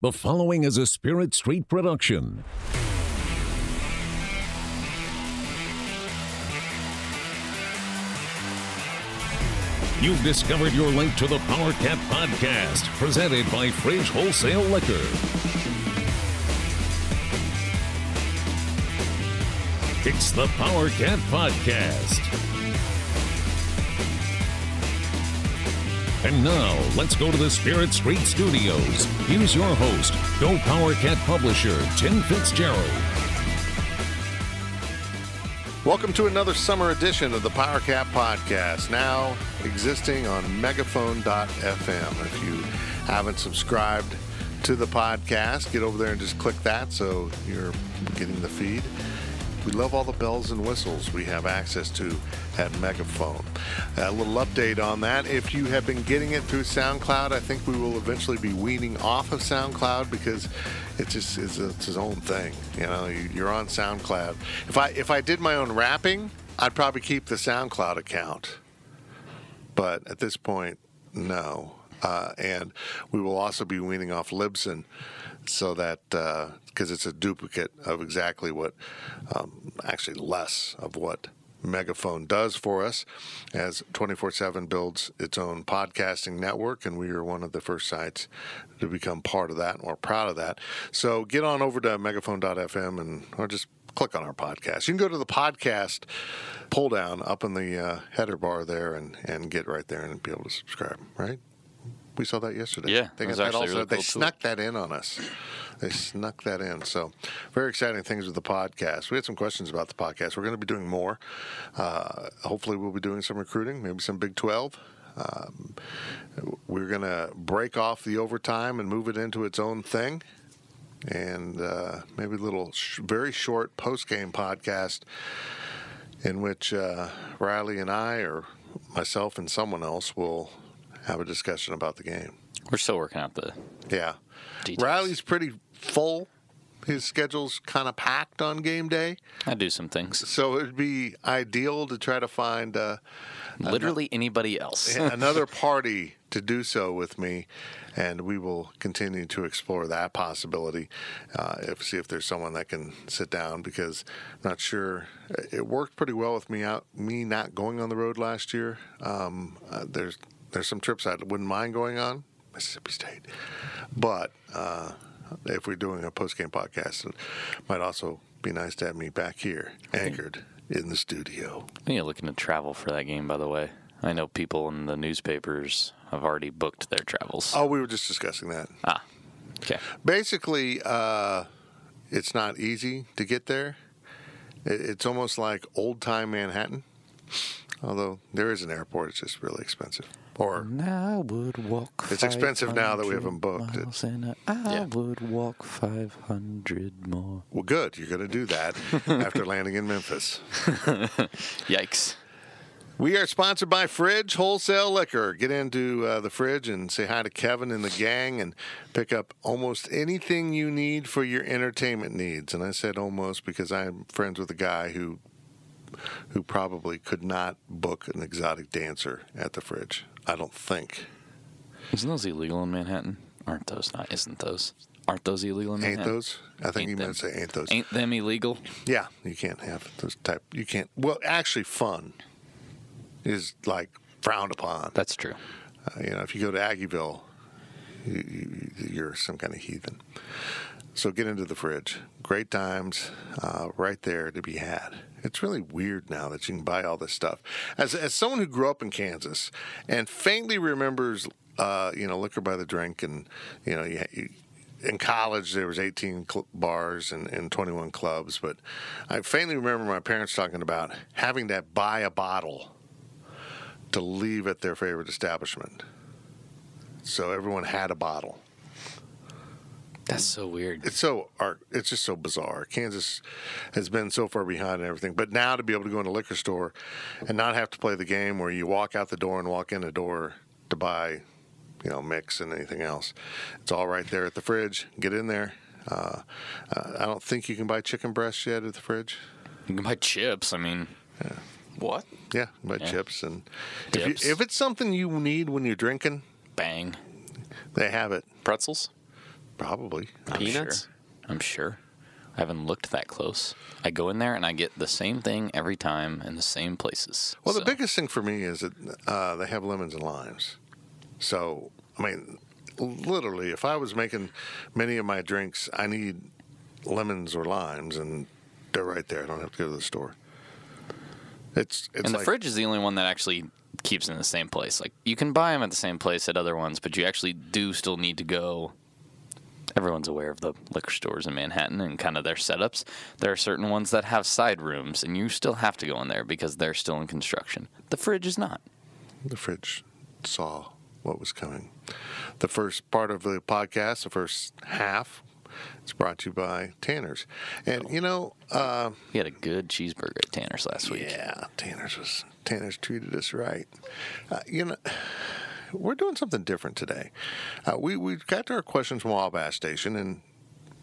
The following is a Spirit Street production. You've discovered your link to the Power Cat Podcast, presented by Fridge Wholesale Liquor. It's the Power Cat Podcast. And now, let's go to the Spirit Street Studios. Here's your host, Go Power Cat publisher, Tim Fitzgerald. Welcome to another summer edition of the Power Cat Podcast, now existing on megaphone.fm. If you haven't subscribed to the podcast, get over there and just click that so you're getting the feed. We love all the bells and whistles we have access to at Megaphone. A little update on that. If you have been getting it through SoundCloud, I think we will eventually be weaning off of SoundCloud because it just is it's own thing. You know, you- you're on SoundCloud. If I if I did my own rapping, I'd probably keep the SoundCloud account. But at this point, no. Uh, and we will also be weaning off Libsyn so that because it's a duplicate of exactly what, um, actually less of what Megaphone does for us, as 24 7 builds its own podcasting network, and we are one of the first sites to become part of that, and we're proud of that. So get on over to megaphone.fm and or just click on our podcast. You can go to the podcast pull down up in the uh, header bar there and, and get right there and be able to subscribe, right? We saw that yesterday. Yeah, they it was got that actually also. really they cool tool. snuck that in on us. They snuck that in. So, very exciting things with the podcast. We had some questions about the podcast. We're going to be doing more. Uh, hopefully, we'll be doing some recruiting, maybe some Big 12. Um, we're going to break off the overtime and move it into its own thing. And uh, maybe a little sh- very short post game podcast in which uh, Riley and I, or myself and someone else, will have a discussion about the game. We're still working out the Yeah. Details. Riley's pretty full. His schedule's kind of packed on game day. I do some things. So it'd be ideal to try to find uh, Literally anybody else. another party to do so with me. And we will continue to explore that possibility. Uh, if see if there's someone that can sit down because I'm not sure. It worked pretty well with me out me not going on the road last year. Um, uh, there's there's some trips I wouldn't mind going on, Mississippi State, but uh, if we're doing a post game podcast, it might also be nice to have me back here, anchored in the studio. I need to travel for that game, by the way. I know people in the newspapers have already booked their travels. Oh, we were just discussing that. Ah, okay. Basically, uh, it's not easy to get there. It's almost like old time Manhattan, although there is an airport. It's just really expensive. Or I would walk. It's expensive now that we haven't booked it. miles and I Yeah. would walk 500 more. well, good. You're going to do that after landing in Memphis. Yikes. We are sponsored by Fridge Wholesale Liquor. Get into uh, the fridge and say hi to Kevin and the gang and pick up almost anything you need for your entertainment needs. And I said almost because I'm friends with a guy who who probably could not book an exotic dancer at the fridge. I don't think. Isn't those illegal in Manhattan? Aren't those not? Isn't those? Aren't those illegal in Manhattan? Ain't those? I think Ain't you them. meant to say ain't those. Ain't them illegal? Yeah, you can't have those type. You can't. Well, actually, fun is like frowned upon. That's true. Uh, you know, if you go to Aggieville, you, you, you're some kind of heathen. So get into the fridge. Great times uh, right there to be had. It's really weird now that you can buy all this stuff. As, as someone who grew up in Kansas and faintly remembers, uh, you know, liquor by the drink, and you know, you, you, in college there was 18 cl- bars and, and 21 clubs, but I faintly remember my parents talking about having to buy a bottle to leave at their favorite establishment. So everyone had a bottle. That's so weird. It's so art. It's just so bizarre. Kansas has been so far behind and everything, but now to be able to go in a liquor store and not have to play the game where you walk out the door and walk in the door to buy, you know, mix and anything else. It's all right there at the fridge. Get in there. Uh, uh, I don't think you can buy chicken breast yet at the fridge. You can buy chips. I mean, what? Yeah, you buy Yeah. chips and if, you, if it's something you need when you're drinking, Bang. they have it. Pretzels? Probably. I'm Peanuts? Sure. I'm sure. I haven't looked that close. I go in there and I get the same thing every time in the same places. Well, the biggest thing for me is that uh, they have lemons and limes. So, I mean, literally, if I was making many of my drinks, I need lemons or limes, and they're right there. I don't have to go to the store. It's it's and the like, fridge is the only one that actually keeps in the same place. Like you can buy them at the same place at other ones, but you actually do still need to go. Everyone's aware of the liquor stores in Manhattan and kind of their setups. There are certain ones that have side rooms, and you still have to go in there because they're still in construction. The fridge is not. the fridge saw what was coming. The first part of the podcast, the first half, is brought to you by Tanner's, and you know. Uh, We had a good cheeseburger at Tanner's last week. Yeah, Tanner's was Tanner's treated us right. Uh, you know, we're doing something different today. Uh, we we got to our questions from Wabash Station, and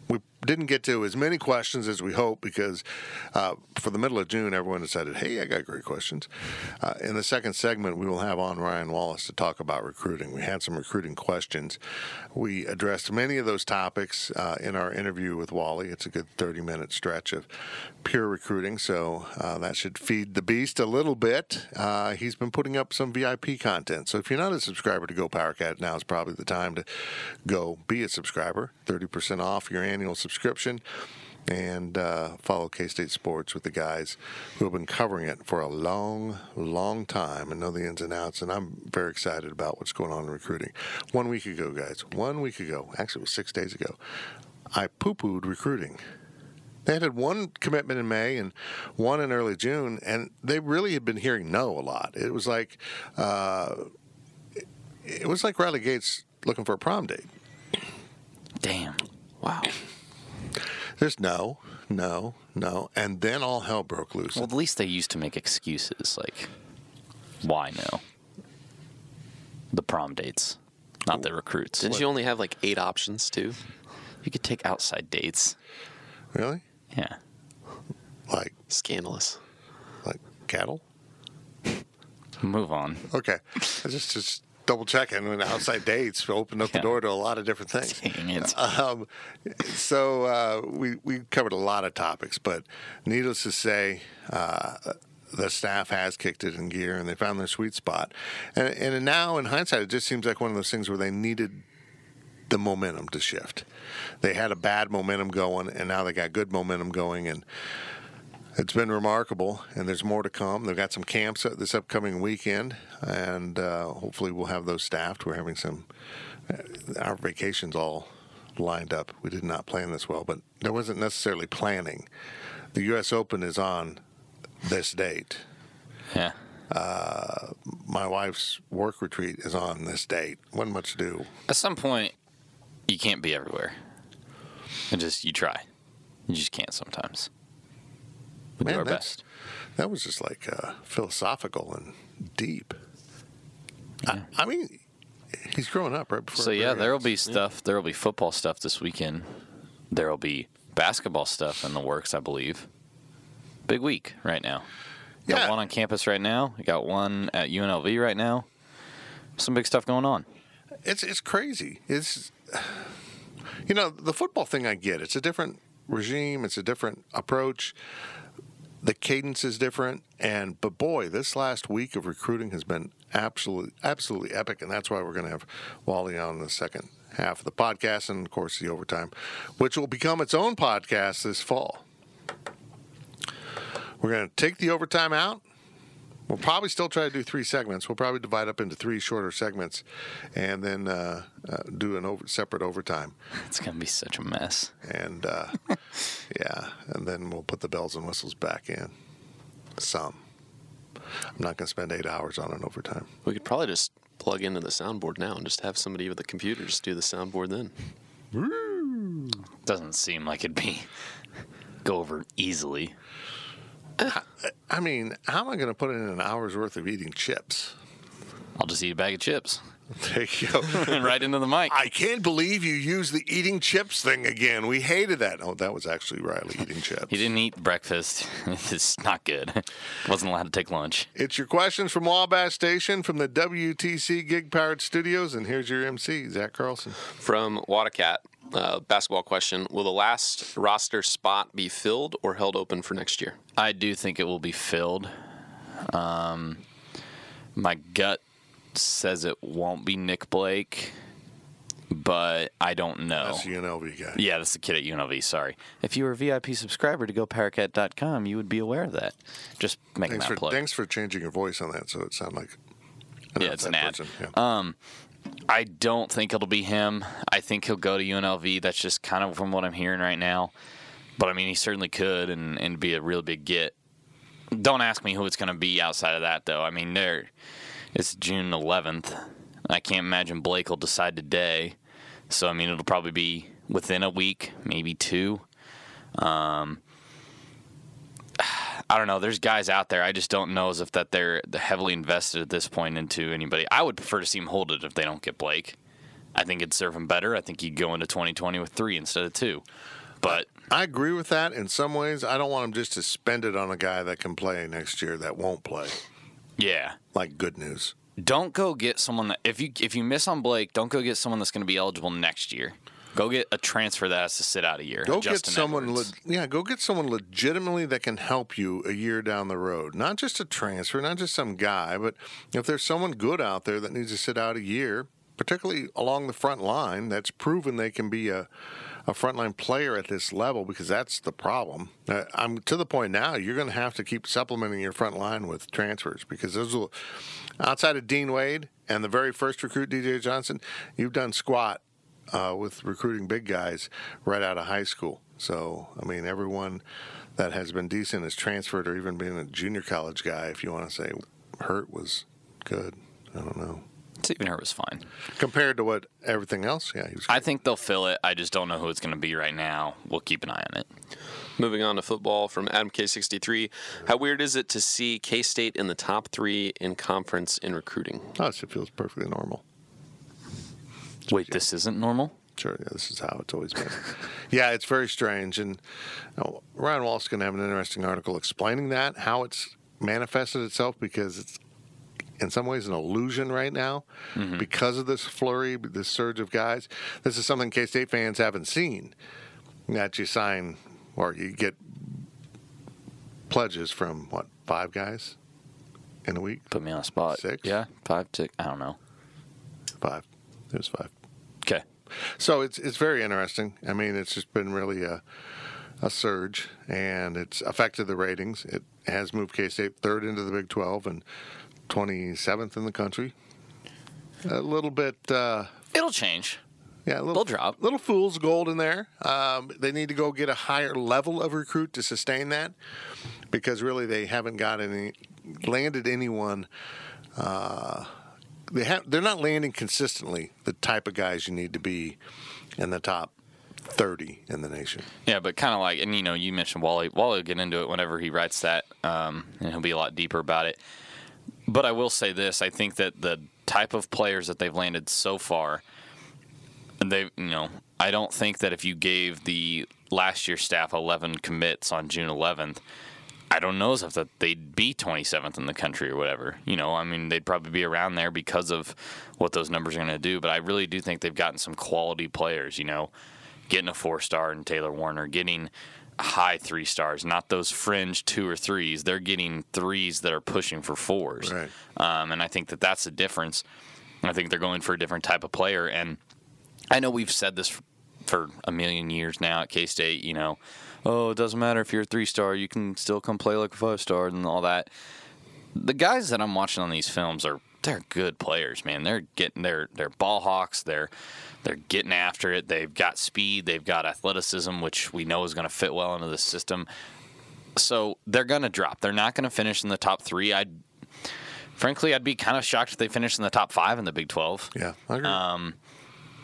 we didn't get to as many questions as we hoped because uh, for the middle of June, everyone decided, "Hey, I got great questions." Uh, in the second segment, we will have on Ryan Wallace to talk about recruiting. We had some recruiting questions. We addressed many of those topics uh, in our interview with Wally. It's a good thirty-minute stretch of pure recruiting, so uh, that should feed the beast a little bit. Uh, he's been putting up some VIP content, so if you're not a subscriber to Go PowerCat, now is probably the time to go be a subscriber. Thirty percent off your annual subscription. And uh, follow K State Sports with the guys who have been covering it for a long, long time and know the ins and outs. And I'm very excited about what's going on in recruiting. One week ago, guys, one week ago, actually, it was six days ago, I poo pooed recruiting. They had one commitment in May and one in early June, and they really had been hearing no a lot. It was like, uh, it was like Riley Gates looking for a prom date. Damn. Wow. There's no, no, no, and then all hell broke loose. Well, at least they used to make excuses like, why no? The prom dates, not the recruits. Didn't you only have like eight options too? You could take outside dates. really? Yeah. Like, Scandalous. like cattle? Move on. Okay, I just just double checking. and outside dates opened up the door to a lot of different things. Um, so uh, we we covered a lot of topics, but needless to say, uh, the staff has kicked it in gear, and they found their sweet spot. And and now, in hindsight, it just seems like one of those things where they needed the momentum to shift. They had a bad momentum going, and now they got good momentum going, and it's been remarkable, and there's more to come. They've got some camps this upcoming weekend, and uh, hopefully we'll have those staffed. We're having some uh, our vacations all lined up. We did not plan this well, but there wasn't necessarily planning. The U.S. Open is on this date. Yeah. My wife's work retreat is on this date. Wasn't much to do. At some point, you can't be everywhere. And just you try. You just can't sometimes. We do Man, our best. That was just like uh, philosophical and deep. I, I mean, he's growing up right before. So yeah, there will be stuff. There will be football stuff this weekend. There will be basketball stuff in the works, I believe. Big week right now. Got Yeah. one on campus right now. We got one at UNLV right now. Some big stuff going on. It's it's crazy. It's you know the football thing. I get. It's a different regime. It's a different approach. The cadence is different, and but boy, this last week of recruiting has been absolutely absolutely epic, and that's why we're going to have Wally on the second half of the podcast, and of course the overtime, which will become its own podcast this fall. We're going to take the overtime out. We'll probably still try to do three segments. We'll probably divide up into three shorter segments, and then uh, uh, do an over, separate overtime. It's gonna be such a mess. And uh, yeah, and then we'll put the bells and whistles back in. Some. I'm not going to spend eight hours on an overtime. We could probably just plug into the soundboard now and just have somebody with a computer just do the soundboard then. Doesn't seem like it'd be go over easily. I mean, how am I going to put in an hour's worth of eating chips? I'll just eat a bag of chips. There you go. right into the mic. I can't believe you used the eating chips thing again. We hated that. Oh, that was actually Riley eating chips. He didn't eat breakfast. it's not good. Wasn't allowed to take lunch. It's your questions from Wabash Station from the WTC Gig Powered Studios, and here's your MC, Zach Carlson. From Wadacat, uh, basketball question: Will the last roster spot be filled or held open for next year? I do think it will be filled. Um, my gut says it won't be Nick Blake, but I don't know. That's the UNLV guy. Yeah, that's the kid at UNLV. Sorry. If you were a VIP subscriber to GoPowerCat.com, you would be aware of that. Just making Thanks that for, plug. thanks for changing your voice on that so it sounded like Yeah, it's an ad. Yeah. Um, I don't think it'll be him. I think he'll go to UNLV. That's just kind of from what I'm hearing right now. But I mean, he certainly could and, and be a real big get. Don't ask me who it's going to be outside of that, though. I mean, there, it's June 11th. I can't imagine Blake will decide today. So I mean, it'll probably be within a week, maybe two. Um, I don't know. There's guys out there. I just don't know as if that they're heavily invested at this point into anybody. I would prefer to see him hold it if they don't get Blake. I think it'd serve him better. I think he'd go into 2020 with three instead of two. But I agree with that in some ways. I don't want him just to spend it on a guy that can play next year that won't play. yeah, Like good news. don't go get someone that if you if you miss on Blake, don't go get someone that's going to be eligible next year. Go get a transfer that has to sit out a year. Go Justin get someone, le- yeah. Go get someone legitimately that can help you a year down the road. Not just a transfer, not just some guy, but if there's someone good out there that needs to sit out a year, particularly along the front line, that's proven they can be a a frontline player at this level because that's the problem. Uh, I'm to the point now. You're going to have to keep supplementing your front line with transfers because those will, outside of Dean Wade and the very first recruit, DJ Johnson, you've done squat uh, with recruiting big guys right out of high school. So, I mean, everyone that has been decent has transferred or even been a junior college guy, if you want to say Hurt was good. I don't know. Stephen Hurt was fine. Compared to what everything else, yeah, he was I think they'll fill it. I just don't know who it's going to be right now. We'll keep an eye on it. Moving on to football from Adam K63. How weird is it to see K State in the top three in conference in recruiting? Oh, it feels perfectly normal. Wait, this isn't normal? Sure, yeah, this is how it's always been. yeah, it's very strange. And you know, Ryan Wallace is going to have an interesting article explaining that, how it's manifested itself, because it's in some ways an illusion right now mm-hmm. because of this flurry, this surge of guys. This is something K State fans haven't seen. That you sign or you get pledges from what, five guys in a week? Put me on a spot. Six? Yeah, five, six. I don't know. Five. It was five. Okay. So it's it's very interesting. I mean, it's just been really a a surge, and it's affected the ratings. It has moved K State third into the Big Twelve and twenty seventh in the country. A little bit, uh, It'll change. yeah, a little They'll drop. Little fool's gold in there. Um, they need to go get a higher level of recruit to sustain that, because really they haven't got any landed anyone. Uh, they have they're not landing consistently the type of guys you need to be in the top 30 in the nation. Yeah, but kind of like, and you know, you mentioned Wally. Wally will get into it whenever he writes that, um, and he'll be a lot deeper about it. But I will say this: I think that the type of players that they've landed so far, they, you know, I don't think that if you gave the last year staff 11 commits on June 11th, I don't know if that they'd be 27th in the country or whatever. You know, I mean, they'd probably be around there because of what those numbers are going to do. But I really do think they've gotten some quality players. You know, getting a four star and Taylor Warner, getting high three stars, not those fringe two or threes. They're getting threes that are pushing for fours. Right. Um, and I think that that's the difference. I think they're going for a different type of player. And I know we've said this for a million years now at K State, you know, oh, it doesn't matter if you're a three star, you can still come play like a five star and all that. The guys that I'm watching on these films are they're good players, man. They're getting they're they're ball hawks, they're they're getting after it. They've got speed, they've got athleticism, which we know is going to fit well into the system. So they're going to drop. They're not going to finish in the top three. I'd frankly, I'd be kind of shocked if they finished in the top five in the Big Twelve. Yeah, I agree. Um,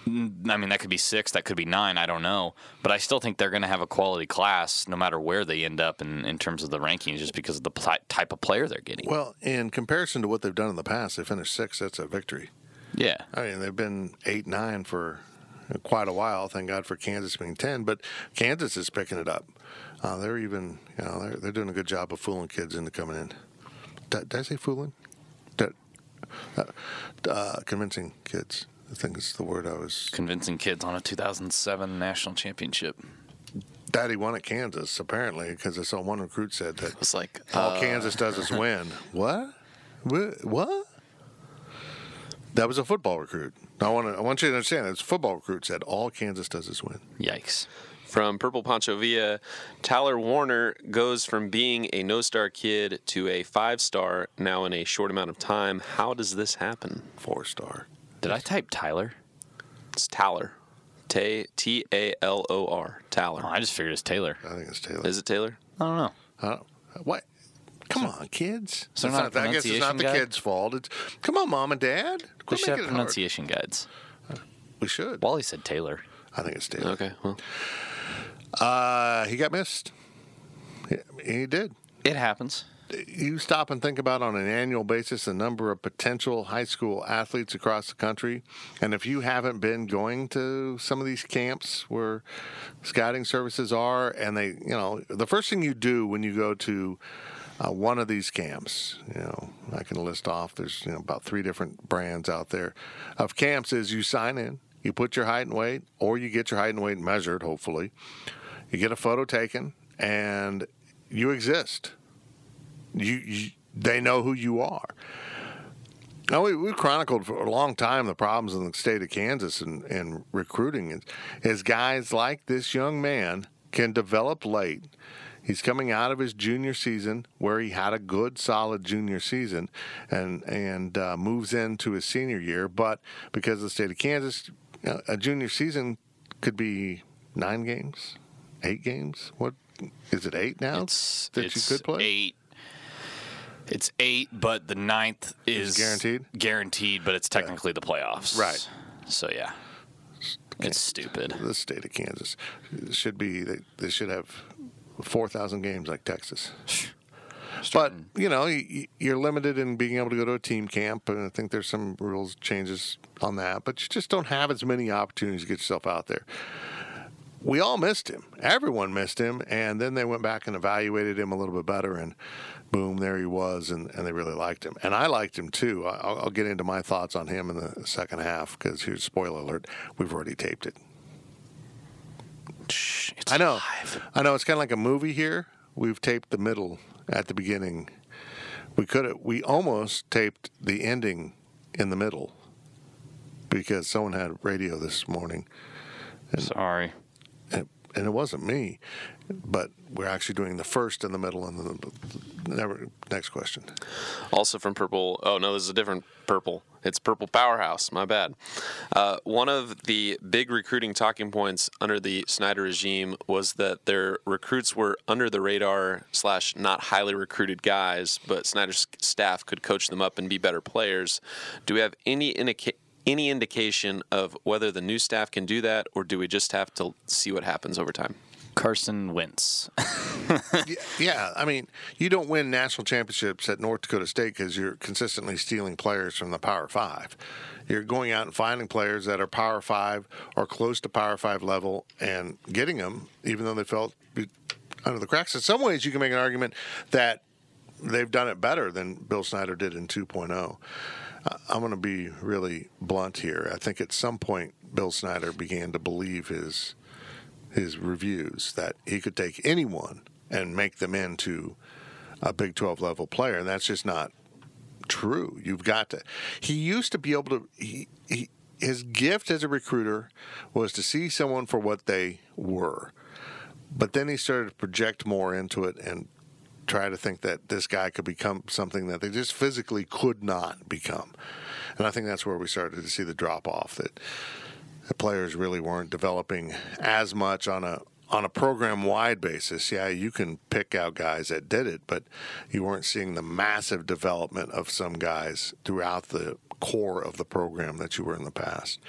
I mean, that could be six, that could be nine. I don't know, but I still think they're going to have a quality class no matter where they end up in, in terms of the rankings, just because of the pl- type of player they're getting. well, in comparison to what they've done in the past, they finished sixth. That's a victory. Yeah. I mean, they've been eight, nine for quite a while. Thank God for Kansas being ten, but Kansas is picking it up. Uh, they're even, you know, they're, they're doing a good job of fooling kids into coming in. Did, did I say fooling? Did, uh, uh, convincing kids. I think it's the word I was. Convincing kids on a 2007 national championship. Daddy won at Kansas apparently because I saw one recruit said that It's like all uh, Kansas does is win. What? What? What? That was a football recruit. I want to. I want you to understand. It's football recruit said all Kansas does is win. Yikes. From Purple Poncho Villa, Tyler Warner goes from being a no star kid to a five star now in a short amount of time. How does this happen? Four star. Did I type Tyler? It's Taller. T A L O R. Oh, Taller. I just figured it's Taylor. I think it's Taylor. Is it Taylor? I don't know. I don't- what? Come on, kids. is there It's not a I guess it's not the guide? kids' fault. It's come on, mom and dad. They Quit should have making it hard. pronunciation guides. We should. Wally said Taylor. I think it's Taylor. Okay. Well, Uh, he got missed. He, he did. It happens. You stop and think about on an annual basis the number of potential high school athletes across the country? And if you haven't been going to some of these camps where scouting services are and they you know the first thing you do when you go to uh, one of these camps you know i can list off there's you know about three different brands out there of camps is you sign in you put your height and weight or you get your height and weight measured hopefully. You get a photo taken and you exist you, you they know who you are. Now we, we chronicled for a long time the problems in the state of Kansas and, and recruiting is, is guys like this young man can develop late. He's coming out of his junior season where he had a good, solid junior season, and and uh, moves into his senior year. But because of the state of Kansas, a junior season could be nine games, eight games. What is it? Eight now It's that it's you could play. eight. It's eight, but the ninth is guaranteed? Guaranteed, but it's technically the playoffs. Right. So yeah, it's stupid. the state of Kansas should be they, they should have four thousand games like Texas. But you know you, you're limited in being able to go to a team camp, and I think there's some rules changes on that. But you just don't have as many opportunities to get yourself out there. We all missed him. Everyone missed him, and then they went back and evaluated him a little bit better, and boom, there he was, and, and they really liked him, and I liked him too. I'll, I'll get into my thoughts on him in the second half because here's spoiler alert: we've already taped it. Shh, I know. live. I know. It's kind of like a movie here. We've taped the middle at the beginning. We could have. We almost taped the ending in the middle because someone had radio this morning, Sorry. and, and it wasn't me. But we're actually doing the first in the middle and the, never. Next question. Also from Purple. Oh no, this is a different Purple. It's Purple Powerhouse. My bad. Uh, one of the big recruiting talking points under the Snyder regime was that their recruits were under the radar slash not highly recruited guys, but Snyder's staff could coach them up and be better players. Do we have any indica- any indication of whether the new staff can do that, or do we just have to see what happens over time? Carson Wentz. yeah, I mean, you don't win national championships at North Dakota State because you're consistently stealing players from the Power Five. You're going out and finding players that are Power Five or close to Power Five level and getting them, even though they felt under the cracks. In some ways, you can make an argument that they've done it better than Bill Snyder did in 2.0. Uh, I'm going to be really blunt here. I think at some point, Bill Snyder began to believe his his reviews that he could take anyone and make them into a Big 12 level player, and that's just not true. You've got to. He used to be able to. He, he, his gift as a recruiter was to see someone for what they were, but then he started to project more into it and try to think that this guy could become something that they just physically could not become. And I think that's where we started to see the drop off that the players really weren't developing as much on a on a program wide basis. Yeah, you can pick out guys that did it, but you weren't seeing the massive development of some guys throughout the core of the program that you were in the past.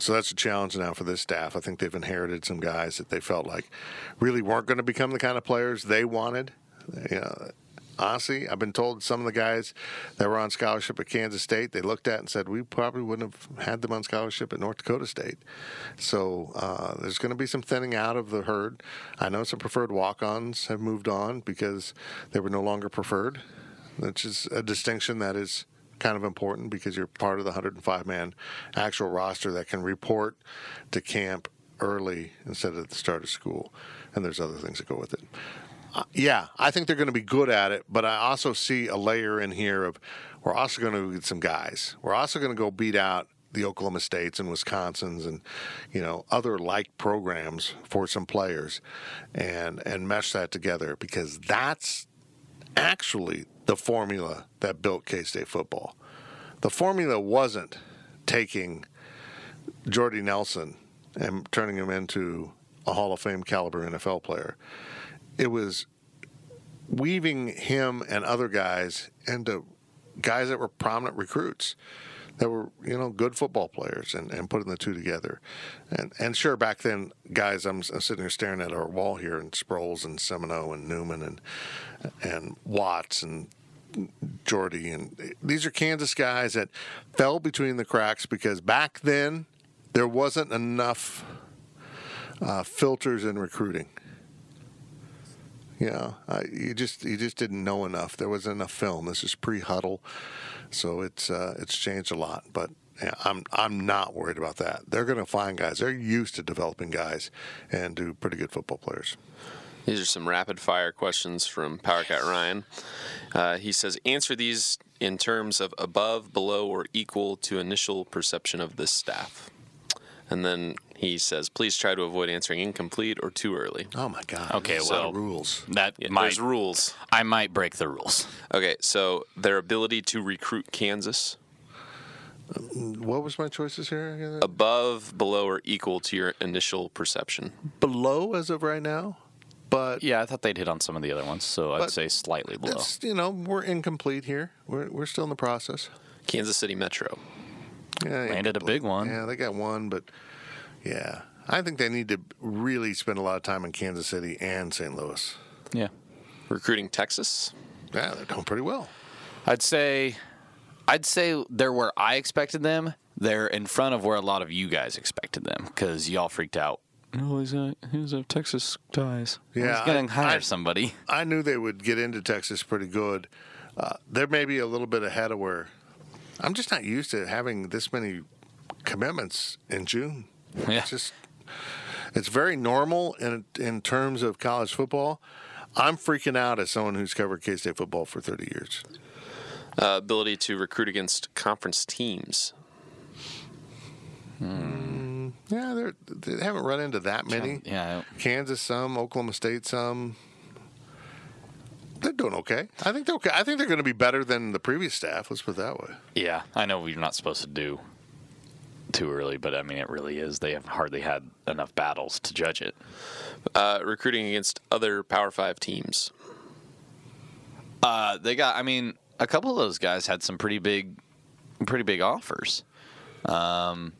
So that's a challenge now for this staff. I think they've inherited some guys that they felt like really weren't going to become the kind of players they wanted. You know, honestly, I've been told some of the guys that were on scholarship at Kansas State, they looked at and said, we probably wouldn't have had them on scholarship at North Dakota State. So uh, there's going to be some thinning out of the herd. I know some preferred walk ons have moved on because they were no longer preferred, which is a distinction that is kind of important because you're part of the 105 man actual roster that can report to camp early instead of at the start of school. And there's other things that go with it. Uh, yeah, I think they're going to be good at it, but I also see a layer in here of we're also going to get some guys. We're also going to go beat out the Oklahoma States and Wisconsins and you know other like programs for some players and and mesh that together because that's actually the formula that built K-State football. The formula wasn't taking Jordy Nelson and turning him into a Hall of Fame caliber NFL player. It was weaving him and other guys into guys that were prominent recruits that were you know good football players and, and putting the two together and and sure back then guys I'm, I'm sitting here staring at our wall here and Sproles and Semino and Newman and and Watts and Jordy and these are Kansas guys that fell between the cracks because back then there wasn't enough uh, filters in recruiting. You you just you just didn't know enough. There wasn't enough film. This is pre-Hudl, so it's uh, it's changed a lot. But yeah, I'm I'm not worried about that. They're going to find guys. They're used to developing guys and do pretty good football players. These are some rapid fire questions from Powercat Ryan. Uh, he says, answer these in terms of above, below, or equal to initial perception of this staff. And then he says, please try to avoid answering incomplete or too early. Oh my God! Okay, There's a lot well- of rules. That Yeah, might There's rules. I might break the rules. Okay, so their ability to recruit Kansas mm, What was my choices here? again? above, below, or equal to your initial perception. Below as of right now, but Yeah, I thought they'd hit on some of the other ones, so I'd But say slightly below. it's you know we're incomplete here. We're we're still in the process. Kansas City Metro. Yeah, Landed a incomplete. big one. Yeah, they got one, but yeah, I think they need to really spend a lot of time in Kansas City and St. Louis. Yeah. Recruiting Texas. Yeah, they're doing pretty well. I'd say I'd say they're where I expected them. They're in front of where a lot of you guys expected them because y'all freaked out. Oh, he's a he's a Texas ties. Yeah, he's gonna hire I- somebody. I knew they would get into Texas pretty good. Uh, they're maybe a little bit ahead of where I'm just not used to having this many commitments in June. Yeah. It's just it's very normal in in terms of college football. I'm freaking out as someone who's covered K State football for 30 years. Uh, ability to recruit against conference teams. Yeah, they're, they haven't run into that many. Yeah, Kansas some, Oklahoma State some. They're doing okay. I think they're okay. I think they're going to be better than the previous staff. Let's put it that way. yeah. I know we're not supposed to do too early, but I mean it really is. They have hardly had enough battles to judge it. Uh, recruiting against other Power Five teams. Uh, they got. I mean, a couple of those guys had some pretty big, pretty big offers. Um,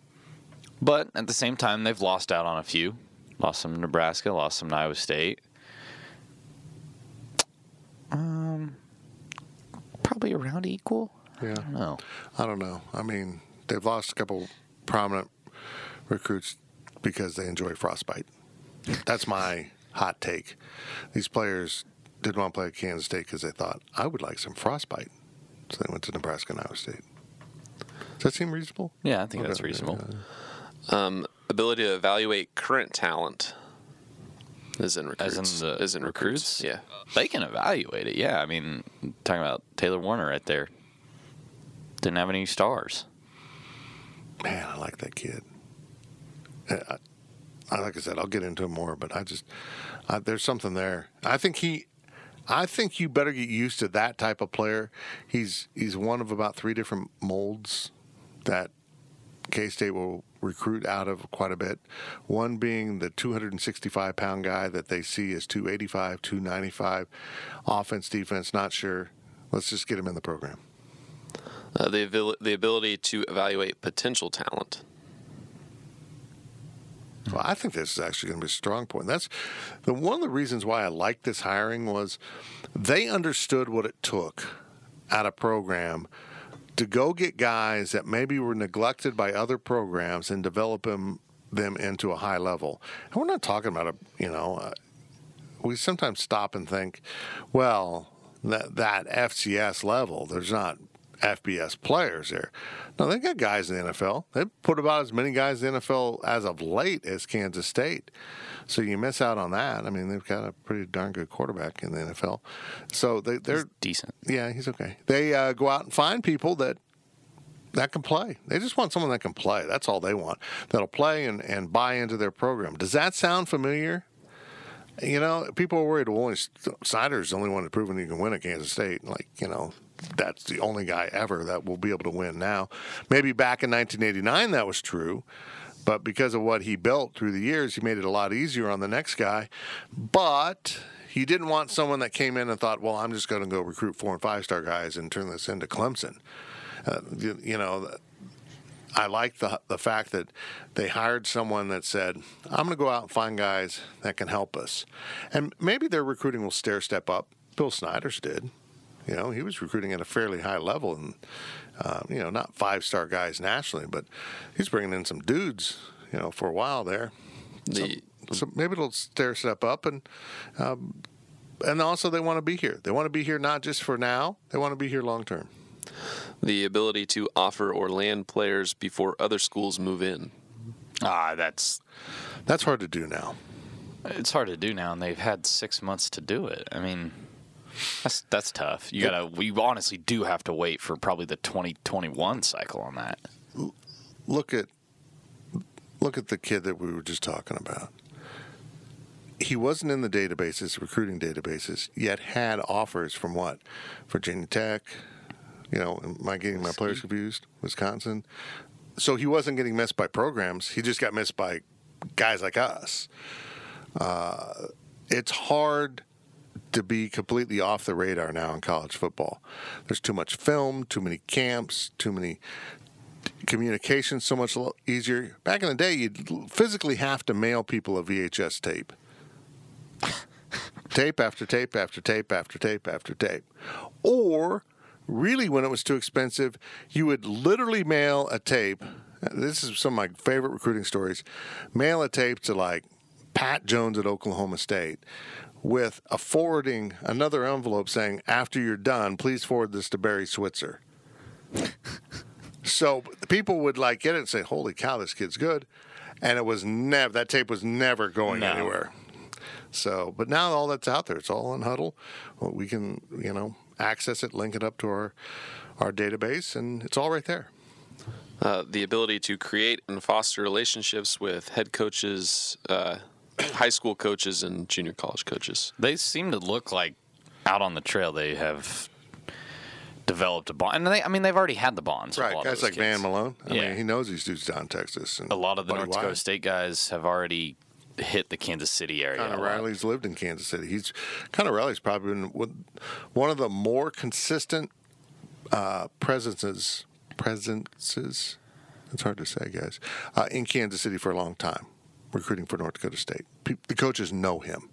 but at the same time, they've lost out on a few. Lost some Nebraska. Lost some Iowa State. Um, probably around equal. Yeah. I don't know. I don't know. I mean, they've lost a couple prominent recruits because they enjoy frostbite. That's my hot take. These players didn't want to play at Kansas State because they thought I would like some frostbite, so they went to Nebraska and Iowa State. Does that seem reasonable? Yeah, I think that's Okay, reasonable. Um, ability to evaluate current talent. Is in As recruits. in the Is in recruits. recruits? Yeah. They can evaluate it. Yeah, I mean, talking about Taylor Warner right there. Didn't have any stars. Man, I like that kid. Uh, I, I, like I said, I'll get into him more, but I just I, there's something there. I think he, I think you better get used to that type of player. He's he's one of about three different molds that K State will recruit out of quite a bit. One being the 265 pound guy that they see as 285, 295, offense, defense, not sure. Let's just get him in the program. Uh, the the ability to evaluate potential talent. So I think this is actually going to be a strong point. That's the one of the reasons why I liked this hiring was they understood what it took at a program to go get guys that maybe were neglected by other programs and develop them them into a high level. And we're not talking about a you know uh, we sometimes stop and think, well, that that FCS level, there's not FBS players there. Now they got guys in the NFL. They put about as many guys in the NFL as of late as Kansas State. So you miss out on that. I mean, they've got a pretty darn good quarterback in the NFL. So they, they're He's decent. yeah, he's okay. They uh, go out and find people that that can play. They just want someone that can play. That's all they want. That'll play and, and buy into their program. Does that sound familiar? You know, people are worried. Well, Snyder's the only one that's proven he can win at Kansas State. Like, you know, that's the only guy ever that will be able to win now. Maybe back in 1989 that was true, but because of what he built through the years, he made it a lot easier on the next guy. But he didn't want someone that came in and thought, well, I'm just going to go recruit four and five star guys and turn this into Clemson. Uh, you, you know, I like the the fact that they hired someone that said, "I'm going to go out and find guys that can help us," and maybe their recruiting will stair step up. Bill Snyder's did. You know, he was recruiting at a fairly high level, and uh, you know, not five star guys nationally, but he's bringing in some dudes. You know, for a while there. The So maybe it'll stair step up, and um, and also they want to be here. They want to be here not just for now; they want to be here long term. the ability to offer or land players before other schools move in. Ah, that's That's hard to do now. it's hard to do now, and they've had six months to do it. I mean, that's that's tough. You gotta. We honestly do have to wait for probably the 2021 cycle on that. look at look at the kid that we were just talking about. He wasn't in the databases, recruiting databases, yet had offers from what? Virginia Tech. You know, am I getting my players confused? Wisconsin. So he wasn't getting missed by programs. He just got missed by guys like us. Uh, it's hard to be completely off the radar now in college football. There's too much film, too many camps, too many communication so much easier. Back in the day, you'd physically have to mail people a VHS tape. tape after tape after tape after tape after tape. Or, really, when it was too expensive, you would literally mail a tape. This is some of my favorite recruiting stories. Mail a tape to like Pat Jones at Oklahoma State with a forwarding, another envelope saying, after you're done, please forward this to Barry Switzer. So people would like get it and say, "Holy cow, this kid's good," and it was never that tape was never going No. anywhere. So, but now all that's out there, it's all in Hudl. Well, we can, you know, access it, link it up to our our database, and it's all right there. Uh, the ability to create and foster relationships with head coaches, uh, high school coaches, and junior college coaches. They seem to look like out on the trail. They have developed a bond, and they, I mean, they've already had the bonds. with a Right, lot guys those like Van. Malone. I Yeah. mean, he knows these dudes down in Texas. And A lot of the Buddy North Dakota Wise. State guys have already hit the Kansas City area. Conor a. Riley's lived in Kansas City. He's Conor Riley's probably been one- one of the more consistent uh, presences presences. It's hard to say, guys. Uh, in Kansas City for a long time, recruiting for North Dakota State. Pe- the coaches know him.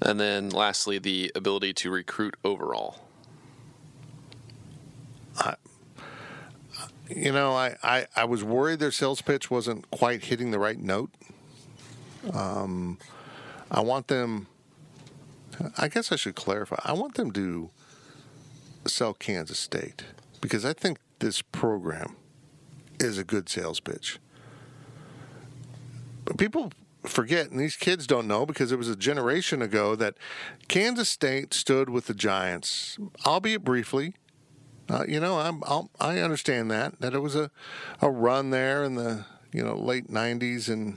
And then lastly, the ability to recruit overall. You know, I, I, I was worried their sales pitch wasn't quite hitting the right note. Um, I want them. I guess I should clarify. I want them to sell Kansas State because I think this program is a good sales pitch. People forget, and these kids don't know because it was a generation ago that Kansas State stood with the Giants, albeit briefly. Uh, you know, I'm, I'll, I understand that that it was a, a run there in the you know late '90s and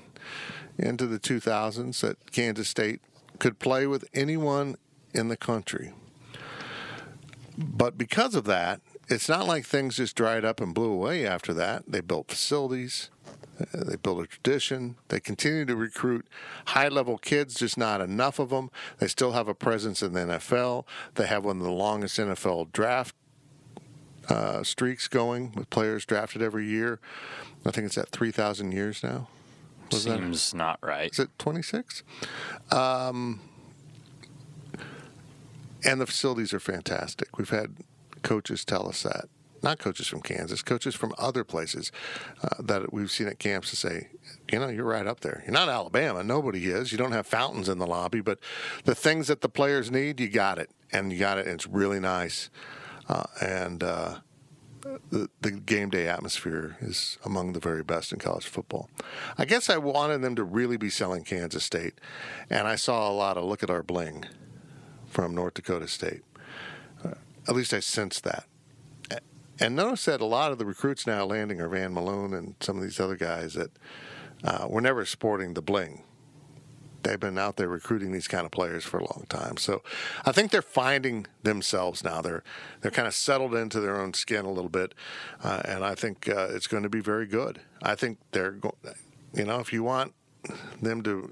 into the 2000s that Kansas State could play with anyone in the country. But because of that, it's not like things just dried up and blew away after that. They built facilities. Uh, They build a tradition. They continue to recruit high level kids, just not enough of them. They still have a presence in the NFL. They have one of the longest NFL draft uh, streaks going with players drafted every year. I think it's at 3,000 years now. Was that- Seems not right. Is it 26? Um, and the facilities are fantastic. We've had coaches tell us that. Not coaches from Kansas, coaches from other places uh, that we've seen at camps to say, you know, you're right up there. You're not Alabama. Nobody is. You don't have fountains in the lobby, but the things that the players need, you got it. And you got it. And it's really nice. Uh, and uh, the, the game day atmosphere is among the very best in college football. I guess I wanted them to really be selling Kansas State, and I saw a lot of look at our bling from North Dakota State. Uh, at least I sensed that. And notice that a lot of the recruits now landing are Van Malone and some of these other guys that uh, were never sporting the bling. They've been out there recruiting these kind of players for a long time. So I think they're finding themselves now. They're they're kind of settled into their own skin a little bit, uh, and I think uh, it's going to be very good. I think they're, go- you know, if you want them to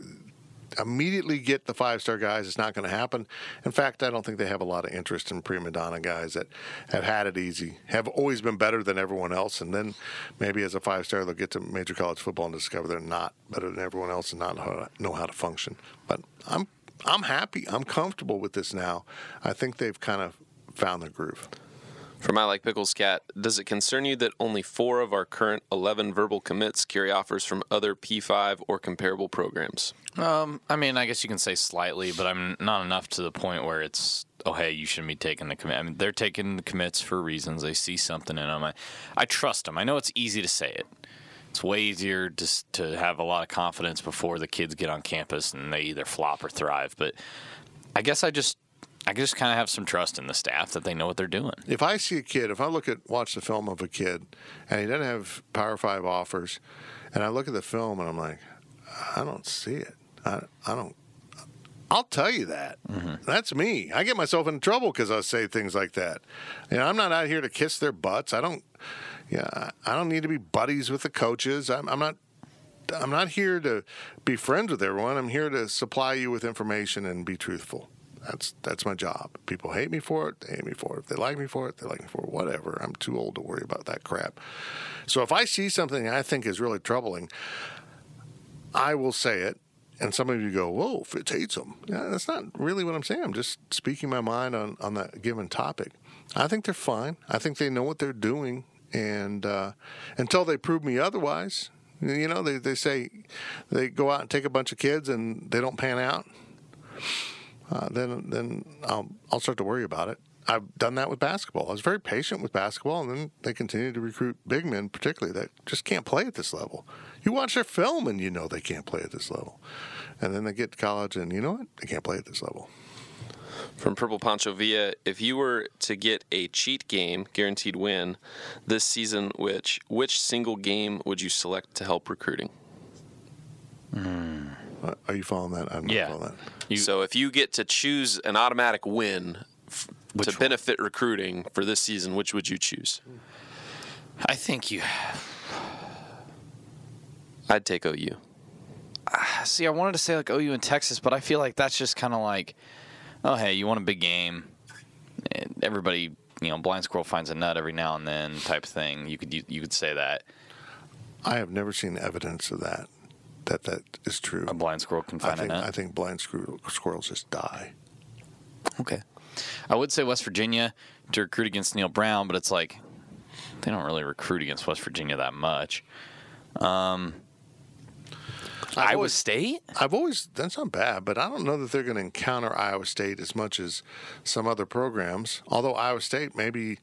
immediately get the five star guys, it's not going to happen. In fact, I don't think they have a lot of interest in prima donna guys that have had it easy, have always been better than everyone else, and then maybe as a five star they'll get to major college football and discover they're not better than everyone else and not know how to, function. But I'm I'm happy. I'm comfortable with this now. I think they've kind of found their groove. From I Like Pickles Cat, does it concern you that only four of our current 11 verbal commits carry offers from other P5 or comparable programs? Um, I mean, I guess you can say slightly, but I'm not enough to the point where it's oh hey, you shouldn't be taking the commit. I mean, they're taking the commits for reasons. They see something in them. I, I trust them. I know it's easy to say it. It's way easier just to have a lot of confidence before the kids get on campus and they either flop or thrive. But I guess I just I just kind of have some trust in the staff that they know what they're doing. if I see a kid, if I look at watch the film of a kid and he doesn't have Power Five offers, and I look at the film and I'm like, I don't see it. I, I don't. I'll tell you that. Mm-hmm. That's me. I get myself in trouble because I say things like that. You know, I'm not out here to kiss their butts. I don't. Yeah, I- I don't need to be buddies with the coaches. I'm, I'm not. I'm not here to be friends with everyone. I'm here to supply you with information and be truthful. That's that's my job. People hate me for it. They hate me for it. If they like me for it, they like me for it. Whatever. I'm too old to worry about that crap. So if I see something I think is really troubling, I will say it. And some of you go, "Whoa, Fitz hates them." Yeah, that's not really what I'm saying. I'm just speaking my mind on on that given topic. I think they're fine. I think they know what they're doing, and uh, until they prove me otherwise, you know, they they say they go out and take a bunch of kids and they don't pan out uh, then then I'll I'll start to worry about it. I've done that with basketball. I was very patient with basketball, and then they continue to recruit big men, particularly that just can't play at this level. You watch their film, and you know they can't play at this level. And then they get to college, and you know what? They can't play at this level. From Purple Poncho Villa, if you were to get a cheat game guaranteed win this season, which which single game would you select to help recruiting? Uh, Are you following that? I'm not Yeah. following that. You- so if you get to choose an automatic win f- to Which one? benefit recruiting for this season, which would you choose? I think you I'd take OU. Ah, see. I wanted to say like OU in Texas, but I feel like that's just kind of like, oh hey, you want a big game? Everybody, you know, blind squirrel finds a nut every now and then type thing. You could you, you could say that I have never seen evidence of that. That that is true. a blind squirrel can I find think a nut. I think blind squirrel, squirrels just die. Okay. I would say West Virginia to recruit against Neal Brown, but it's like they don't really recruit against West Virginia that much. Um, Iowa always- State? I've always that's not bad, but I don't know that they're going to encounter Iowa State as much as some other programs. Although Iowa State maybe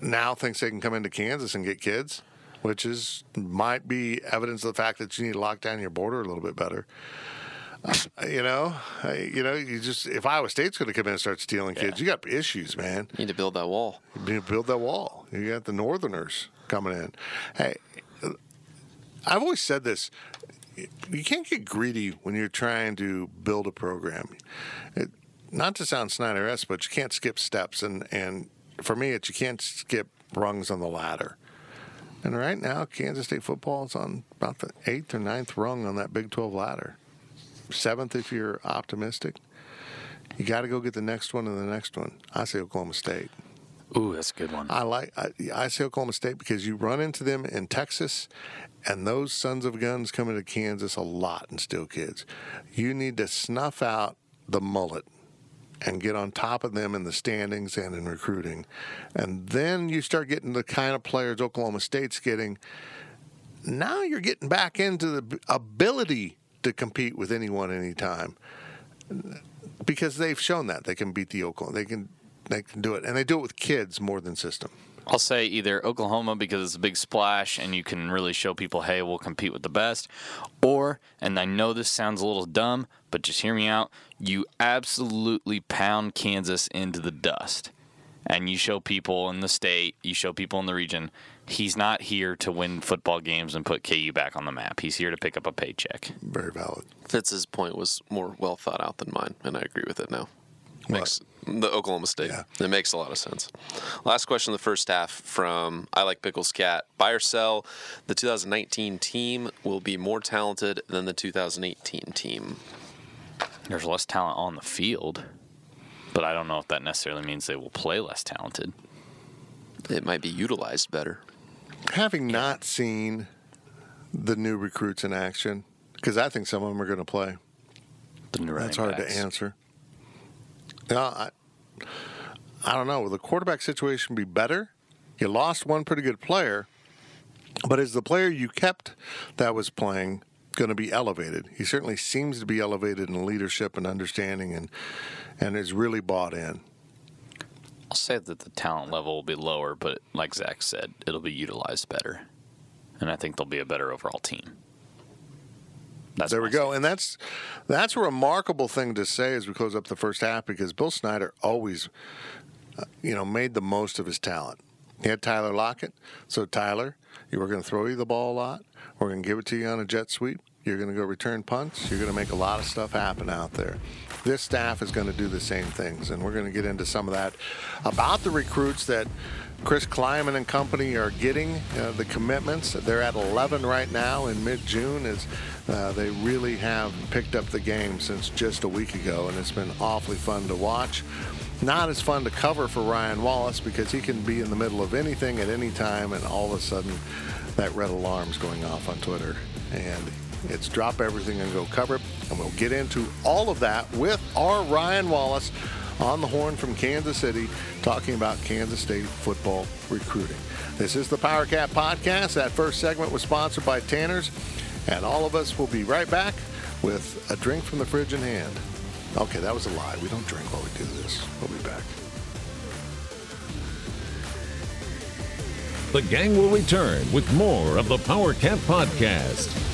now thinks they can come into Kansas and get kids, which is might be evidence of the fact that you need to lock down your border a little bit better. Uh, you know, you know, you just if Iowa State's going to come in and start stealing kids, you got issues, man. You need to build that wall. You build that wall. You got the Northerners coming in. Hey, I've always said this: you can't get greedy when you're trying to build a program. It, not to sound Snyder-esque, but you can't skip steps, and and for me, it's you can't skip rungs on the ladder. And right now, Kansas State football is on about the eighth or ninth rung on that Big 12 ladder. Seventh, if you're optimistic. You got to go get the next one and the next one. I say Oklahoma State. Ooh, that's a good one. I like I, I say Oklahoma State because you run into them in Texas, and those sons of guns come into Kansas a lot and steal kids. You need to snuff out the mullet and get on top of them in the standings and in recruiting, and then you start getting the kind of players Oklahoma State's getting. Now you're getting back into the ability to compete with anyone anytime because they've shown that they can beat the Oklahoma. They can they can do it, and they do it with kids more than system. I'll say either Oklahoma because it's a big splash and you can really show people, hey, we'll compete with the best. Or, and I know this sounds a little dumb, but just hear me out, you absolutely pound Kansas into the dust. And you show people in the state, you show people in the region, he's not here to win football games and put KU back on the map. He's here to pick up a paycheck. Very valid. Fitz's point was more well thought out than mine, and I agree with it now. Makes the Oklahoma State. Yeah. It makes a lot of sense. Last question of the first half from I like Pickles Cat. Buy or sell, the 2019 team will be more talented than the 2018 team. There's less talent on the field, but I don't know if that necessarily means they will play less talented. It might be utilized better. Having not seen the new recruits in action, because I think some of them are going to play. The new That's hard backs. to answer. Yeah, I, I don't know. Will the quarterback situation be better? You lost one pretty good player, but is the player you kept that was playing going to be elevated? He certainly seems to be elevated in leadership and understanding, and and is really bought in. I'll say that the talent level will be lower, but like Zach said, it'll be utilized better, and I think they'll be a better overall team. That's there we go, and that's that's a remarkable thing to say as we close up the first half because Bill Snyder always, uh, you know, made the most of his talent. He had Tyler Lockett, so Tyler, you were going to throw you the ball a lot. We're going to give it to you on a jet sweep. You're going to go return punts. You're going to make a lot of stuff happen out there. This staff is going to do the same things, and we're going to get into some of that about the recruits that Chris Klieman and company are getting uh, the commitments. They're at 11 right now in mid-June. As uh, they really have picked up the game since just a week ago, and it's been awfully fun to watch. Not as fun to cover for Ryan Wallace because he can be in the middle of anything at any time, and all of a sudden, that red alarm's going off on Twitter, and it's drop everything and go cover it. And we'll get into all of that with our Ryan Wallace on the horn from Kansas City talking about Kansas State football recruiting. This is the Power Cat Podcast. That first segment was sponsored by Tanner's, and all of us will be right back with a drink from the fridge in hand. Okay, that was a lie. We don't drink while we do this. We'll be back. The gang will return with more of the Power Cat Podcast.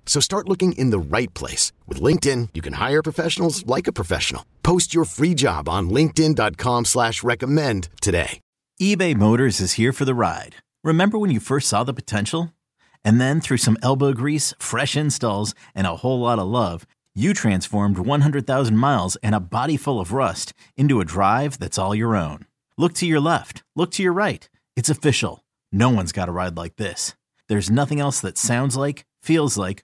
So start looking in the right place. With LinkedIn, you can hire professionals like a professional. Post your free job on linkedin.com slash recommend today. eBay Motors is here for the ride. Remember when you first saw the potential? And then through some elbow grease, fresh installs, and a whole lot of love, you transformed 100,000 miles and a body full of rust into a drive that's all your own. Look to your left. Look to your right. It's official. No one's got a ride like this. There's nothing else that sounds like, feels like,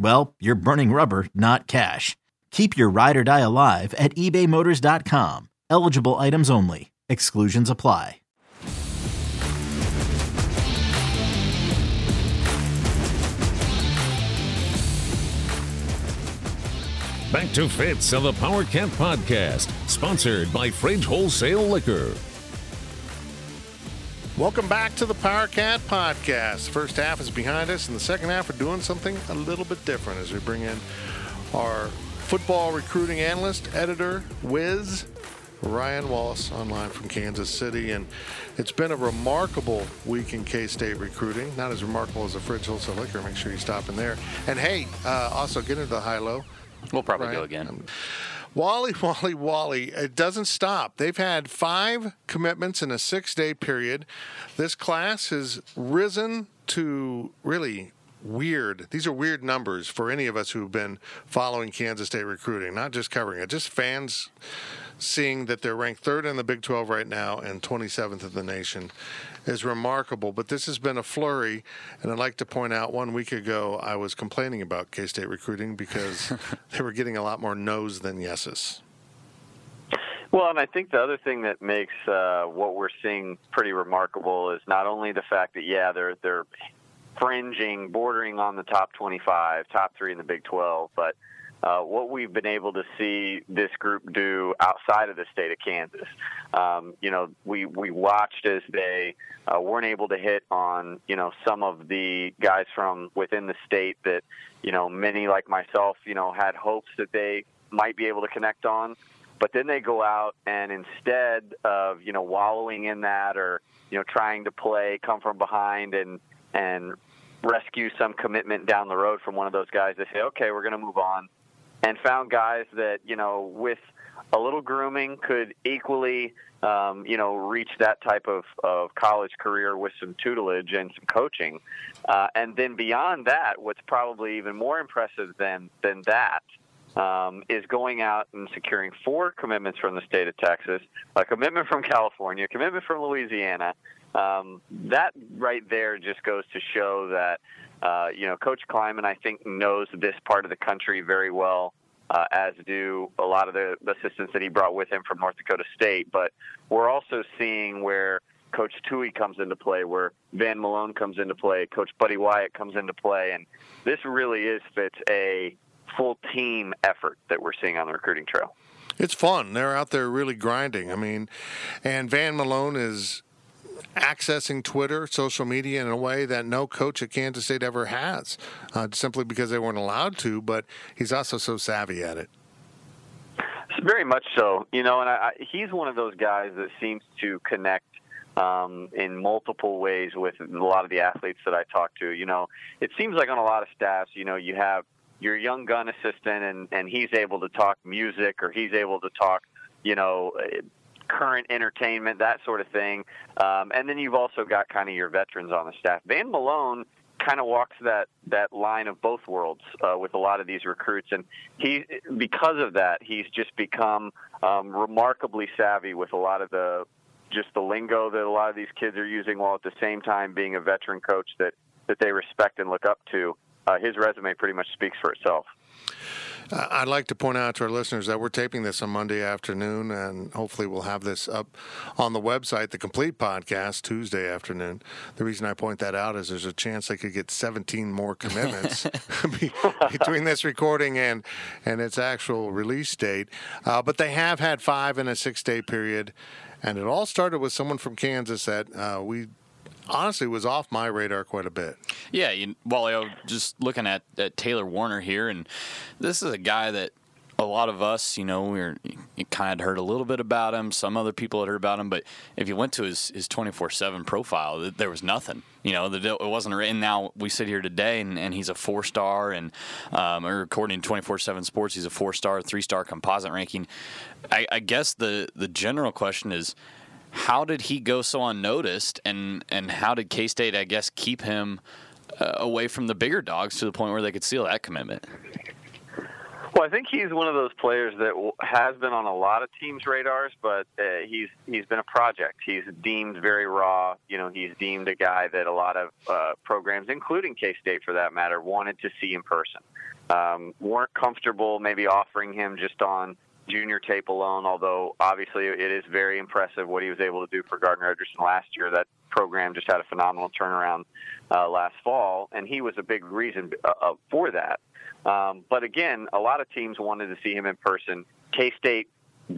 well, you're burning rubber, not cash. Keep your ride or die alive at ebaymotors.com. Eligible items only. Exclusions apply. Back to Fitz of the Power Cat Podcast, sponsored by Fridge Wholesale Liquor. Welcome back to the Power Cat Podcast. The First half is behind us, and the second half we're doing something a little bit different as we bring in our football recruiting analyst, editor, Wiz, Ryan Wallace, online from Kansas City. And it's been a remarkable week in K State recruiting. Not as remarkable as the Fridge Wholesale Liquor. Make sure you stop in there. And hey, uh, also get into the high low. We'll probably Ryan. go again. Wally, Wally, Wally. It doesn't stop. They've had five commitments in a six day period. This class has risen to really weird. These are weird numbers for any of us who've been following Kansas State recruiting, not just covering it, just fans seeing that they're ranked third in the Big 12 right now and 27th in the nation is remarkable. But this has been a flurry, and I'd like to point out one week ago I was complaining about K State recruiting because they were getting a lot more no's than yeses. Well, and I think the other thing that makes uh, what we're seeing pretty remarkable is not only the fact that yeah they're they're fringing, bordering on the top 25, top three in the Big 12, but uh, what we've been able to see this group do outside of the state of Kansas. Um, you know, we we watched as they uh, weren't able to hit on you know some of the guys from within the state that you know many like myself you know had hopes that they might be able to connect on. But then they go out and instead of you know wallowing in that or you know trying to play come from behind and and rescue some commitment down the road from one of those guys, they say, okay, we're going to move on and found guys that you know with a little grooming could equally um, you know reach that type of, of college career with some tutelage and some coaching uh, and then beyond that what's probably even more impressive than than that um, is going out and securing four commitments from the state of Texas, a commitment from California, a commitment from Louisiana. Um, that right there just goes to show that uh, you know, Coach Klieman, I think, knows this part of the country very well, uh, as do a lot of the, the assistants that he brought with him from North Dakota State. But we're also seeing where Coach Tui comes into play, where Van Malone comes into play, Coach Buddy Wyatt comes into play, and this really is fits a full team effort that we're seeing on the recruiting trail. It's fun. They're out there really grinding. I mean, and Van Malone is accessing Twitter, social media in a way that no coach at Kansas State ever has, uh, simply because they weren't allowed to. But he's also so savvy at it. Very much so, you know, and I, I, he's one of those guys that seems to connect um, in multiple ways with a lot of the athletes that I talk to. You know, it seems like on a lot of staffs, you know, you have your young gun assistant, and and he's able to talk music, or he's able to talk, you know, current entertainment, that sort of thing. Um, and then you've also got kind of your veterans on the staff. Van Malone kind of walks that that line of both worlds uh, with a lot of these recruits, and he because of that he's just become um, remarkably savvy with a lot of the just the lingo that a lot of these kids are using, while at the same time being a veteran coach that that they respect and look up to. Uh, his resume pretty much speaks for itself. I'd like to point out to our listeners that we're taping this on Monday afternoon, and hopefully we'll have this up on the website, the complete podcast, Tuesday afternoon. The reason I point that out is there's a chance they could get 17 more commitments between this recording and and its actual release date. Uh, but they have had five in a six day period. And it all started with someone from Kansas that uh, we honestly was off my radar quite a bit. Yeah, you, Wally, just looking at, at Taylor Warner here, and this is a guy that a lot of us, you know, we are kind of heard a little bit about him. Some other people had heard about him, but if you went to his his twenty four seven profile, there was nothing. You know, it wasn't written. Now we sit here today, and, and he's a four star, and um, or according to twenty four seven Sports, he's a four star, three star composite ranking. I, I guess the the general question is how did he go so unnoticed, and and how did K State, I guess, keep him uh, away from the bigger dogs to the point where they could seal that commitment? Well, I think he's one of those players that has been on a lot of teams' radars, but uh, he's he's been a project. He's deemed very raw. You know, he's deemed a guy that a lot of uh, programs, including K State for that matter, wanted to see in person. Um, weren't comfortable maybe offering him just on junior tape alone, although obviously it is very impressive what he was able to do for Gardner Edgerton last year. That program just had a phenomenal turnaround uh, last fall, and he was a big reason uh, uh, for that. Um, but again, a lot of teams wanted to see him in person. K State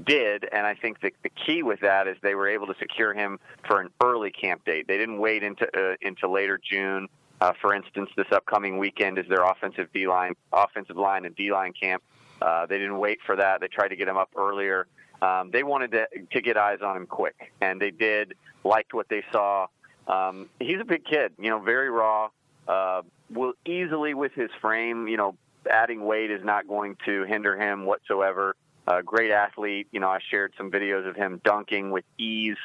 did, and I think the, the key with that is they were able to secure him for an early camp date. They didn't wait into uh, into later June. Uh, for instance, this upcoming weekend is their offensive D line, offensive line and D line camp. Uh, they didn't wait for that. They tried to get him up earlier. Um, they wanted to to get eyes on him quick, and they did. Liked what they saw. Um, he's a big kid, you know, very raw. Uh, will easily with his frame, you know, adding weight is not going to hinder him whatsoever. Uh, great athlete. You know, I shared some videos of him dunking with ease.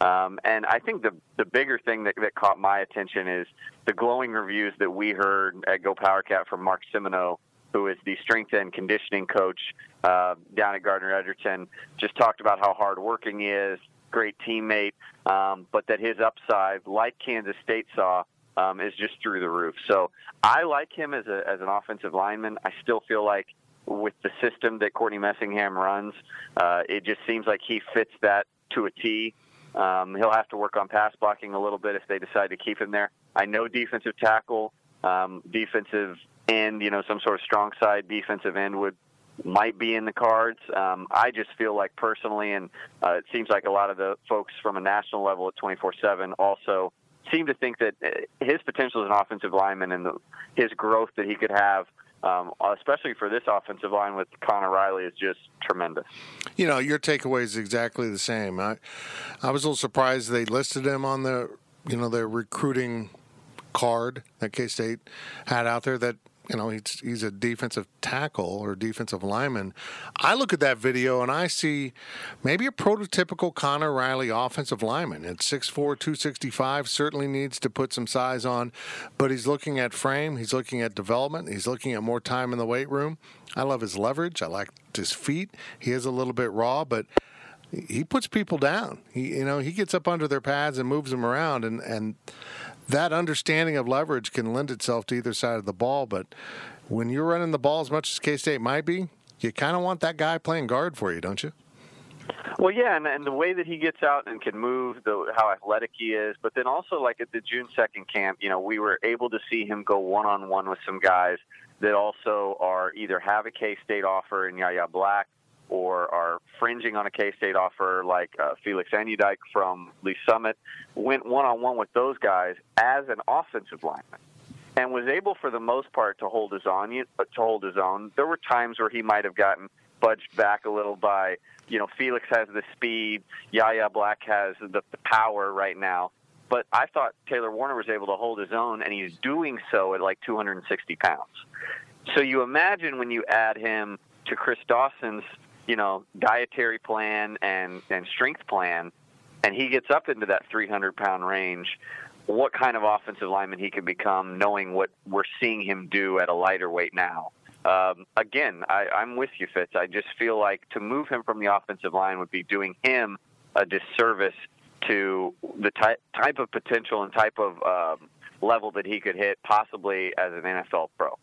Um, and I think the the bigger thing that, that caught my attention is the glowing reviews that we heard at Go Power Cat from Mark Simoneau, who is the strength and conditioning coach uh, down at Gardner Edgerton. Just talked about how hardworking he is, great teammate, um, but that his upside, like Kansas State saw, um, is just through the roof. So I like him as a as an offensive lineman. I still feel like with the system that Courtney Messingham runs, uh, it just seems like he fits that to a T. Um, he'll have to work on pass blocking a little bit if they decide to keep him there. I know defensive tackle, um, defensive end, you know, some sort of strong side defensive end would might be in the cards. Um, I just feel like personally, and uh, it seems like a lot of the folks from a national level at 24/7 also seem to think that uh, his potential as an offensive lineman and the, his growth that he could have, um, especially for this offensive line with Conor Riley, is just tremendous. You know, your takeaway is exactly the same. I, I was a little surprised they listed him on the, you know, their recruiting card that K State had out there. That you know, he's, he's a defensive tackle or defensive lineman. I look at that video and I see maybe a prototypical Conor Riley offensive lineman at 6'4, 265. Certainly needs to put some size on, but he's looking at frame, he's looking at development, he's looking at more time in the weight room. I love his leverage. I like his feet. He is a little bit raw, but he puts people down. He, you know, he gets up under their pads and moves them around, and and that understanding of leverage can lend itself to either side of the ball. But when you're running the ball as much as K State might be, you kind of want that guy playing guard for you, don't you? Well, yeah, and, and the way that he gets out and can move, the how athletic he is, but then also like at the June second camp, you know, we were able to see him go one on one with some guys that also are either have a K State offer in Yahya Black or are fringing on a K State offer, like uh, Felix Anudike from Lee Summit, went one on one with those guys as an offensive lineman, and was able for the most part to hold his own. To hold his own. There were times where he might have gotten budged back a little by, you know, Felix has the speed, Yahya Black has the, the power right now. But I thought Taylor Warner was able to hold his own, and he's doing so at like 260 pounds. So you imagine when you add him to Chris Dawson's you know, dietary plan and, and strength plan, and he gets up into that 300 pound range, what kind of offensive lineman he could become, knowing what we're seeing him do at a lighter weight now. Um, again, I, I'm with you, Fitz. I just feel like to move him from the offensive line would be doing him a disservice to the type type of potential and type of um, level that he could hit, possibly as an NFL pro.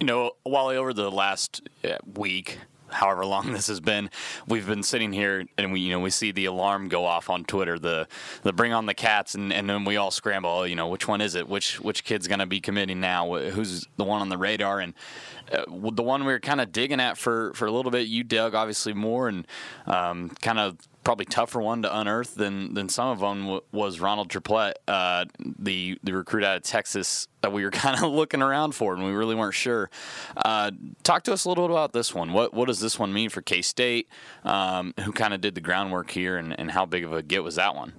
You know, Wally, over the last uh, week, however long this has been, we've been sitting here and we you know we see the alarm go off on Twitter, the the bring on the cats, and, and then we all scramble. Oh, you know, which one is it? Which which kid's going to be committing now? Who's the one on the radar? And uh, the one we were kind of digging at for for a little bit, you dug obviously more and um, kind of probably tougher one to unearth than than some of them w- was Ronald Triplett, uh, the the recruit out of Texas that we were kind of looking around for, and we really weren't sure. Uh, talk to us a little bit about this one. What what does this one mean for K State? Um, who kind of did the groundwork here, and, and how big of a get was that one?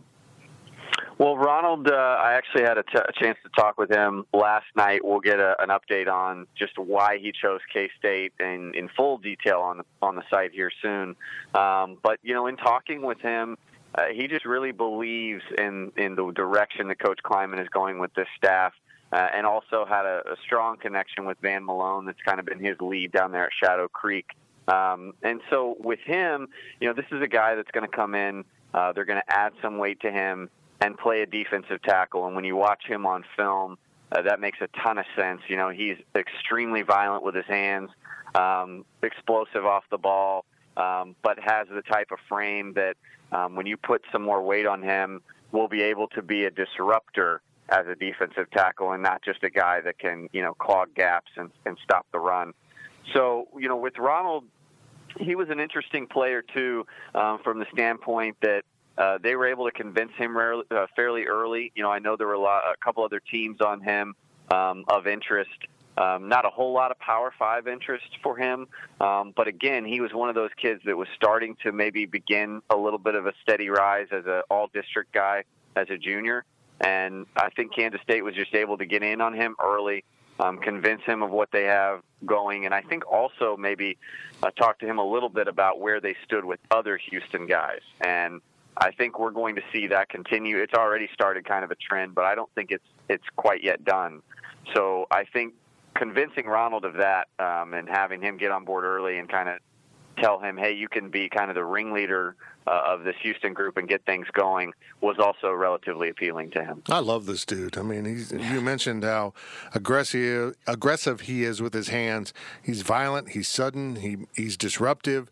Well, Ronald, uh, I actually had a, t- a chance to talk with him last night. We'll get a, an update on just why he chose K State in, in full detail on the on the site here soon. Um, but you know, in talking with him, uh, he just really believes in in the direction that Coach Klieman is going with this staff. Uh, and also had a, a strong connection with Van Malone. That's kind of been his lead down there at Shadow Creek. Um, and so with him, you know, this is a guy that's going to come in. Uh, they're going to add some weight to him and play a defensive tackle. And when you watch him on film, uh, that makes a ton of sense. You know, he's extremely violent with his hands, um, explosive off the ball, um, but has the type of frame that um, when you put some more weight on him, will be able to be a disruptor as a defensive tackle and not just a guy that can, you know, clog gaps and, and stop the run. So, you know, with Ronald he was an interesting player too, um, from the standpoint that uh, they were able to convince him rarely, uh, fairly early. You know, I know there were a, lot, a couple other teams on him um, of interest. Um, not a whole lot of Power Five interest for him, um, but again, he was one of those kids that was starting to maybe begin a little bit of a steady rise as an All-District guy as a junior, and I think Kansas State was just able to get in on him early, um, convince him of what they have going, and I think also maybe uh, talk to him a little bit about where they stood with other Houston guys, and I think we're going to see that continue. It's already started kind of a trend, but I don't think it's it's quite yet done. So I think convincing Ronald of that um, and having him get on board early and kind of tell him, hey, you can be kind of the ringleader uh, of this Houston group and get things going was also relatively appealing to him. I love this dude. I mean, he's, you mentioned how aggressive aggressive he is with his hands. He's violent. He's sudden. He he's disruptive.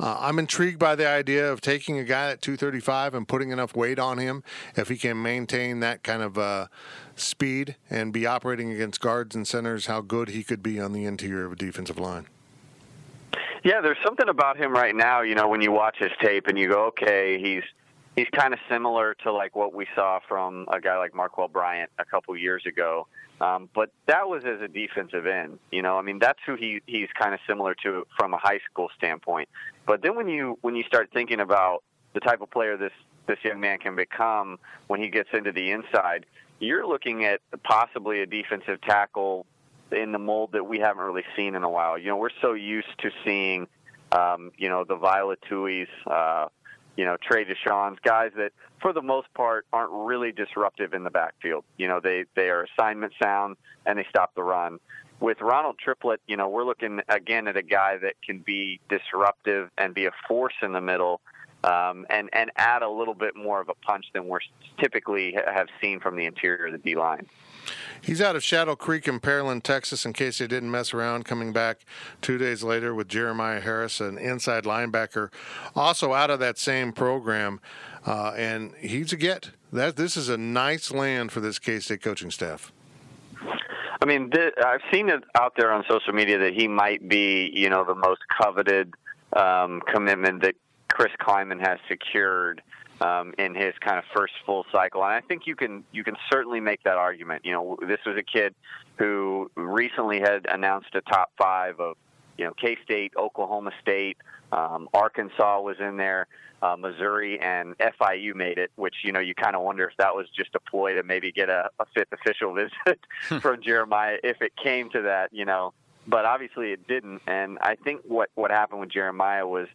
Uh, I'm intrigued by the idea of taking a guy at 235 and putting enough weight on him if he can maintain that kind of uh, speed and be operating against guards and centers. How good he could be on the interior of a defensive line. Yeah, there's something about him right now. You know, when you watch his tape and you go, okay, he's he's kind of similar to like what we saw from a guy like Marquell Bryant a couple years ago. Um, but that was as a defensive end. You know, I mean, that's who he he's kind of similar to from a high school standpoint. But then when you when you start thinking about the type of player this this young man can become when he gets into the inside, you're looking at possibly a defensive tackle in the mold that we haven't really seen in a while. You know, we're so used to seeing, um, you know, the Violet Tui's, uh, you know, Trey Dishon's guys that, for the most part, aren't really disruptive in the backfield. You know, they they are assignment sound and they stop the run. With Ronald Triplett, you know, we're looking again at a guy that can be disruptive and be a force in the middle. Um, and and add a little bit more of a punch than we're typically have seen from the interior of the D line. He's out of Shadow Creek in Pearland, Texas, in case they didn't mess around, coming back two days later with Jeremiah Harris, an inside linebacker, also out of that same program. Uh, and he's a get. That This is a nice land for this K State coaching staff. I mean, th- I've seen it out there on social media that he might be, you know, the most coveted um, commitment that Chris Klieman has secured um, in his kind of first full cycle. And I think you can you can certainly make that argument. You know, this was a kid who recently had announced a top five of you know K State, Oklahoma State, um, Arkansas was in there. Uh, Missouri and FIU made it, which you know you kind of wonder if that was just a ploy to maybe get a, a fifth official visit from Jeremiah if it came to that, you know. But obviously it didn't, and I think what what happened with Jeremiah was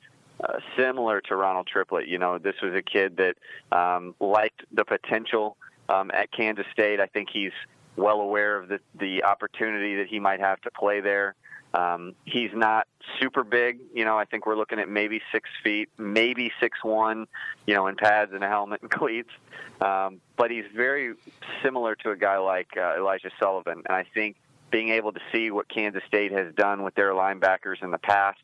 uh, similar to Ronald Triplett. You know, this was a kid that um, liked the potential um, at Kansas State. I think he's well aware of the the opportunity that he might have to play there. Um, he's not super big. You know, I think we're looking at maybe six feet, maybe six one. You know, in pads and a helmet and cleats. Um, but he's very similar to a guy like uh, Elijah Sullivan, and I think being able to see what Kansas State has done with their linebackers in the past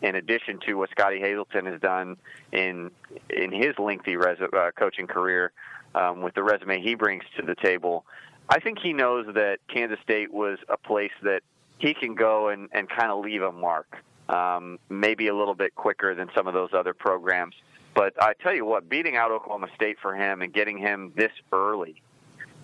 in addition to what Scottie Hazelton has done in in his lengthy res- uh, coaching career um, with the resume he brings to the table. I think he knows that Kansas State was a place that he can go and, and kind of leave a mark, um, maybe a little bit quicker than some of those other programs. But I tell you what, beating out Oklahoma State for him and getting him this early,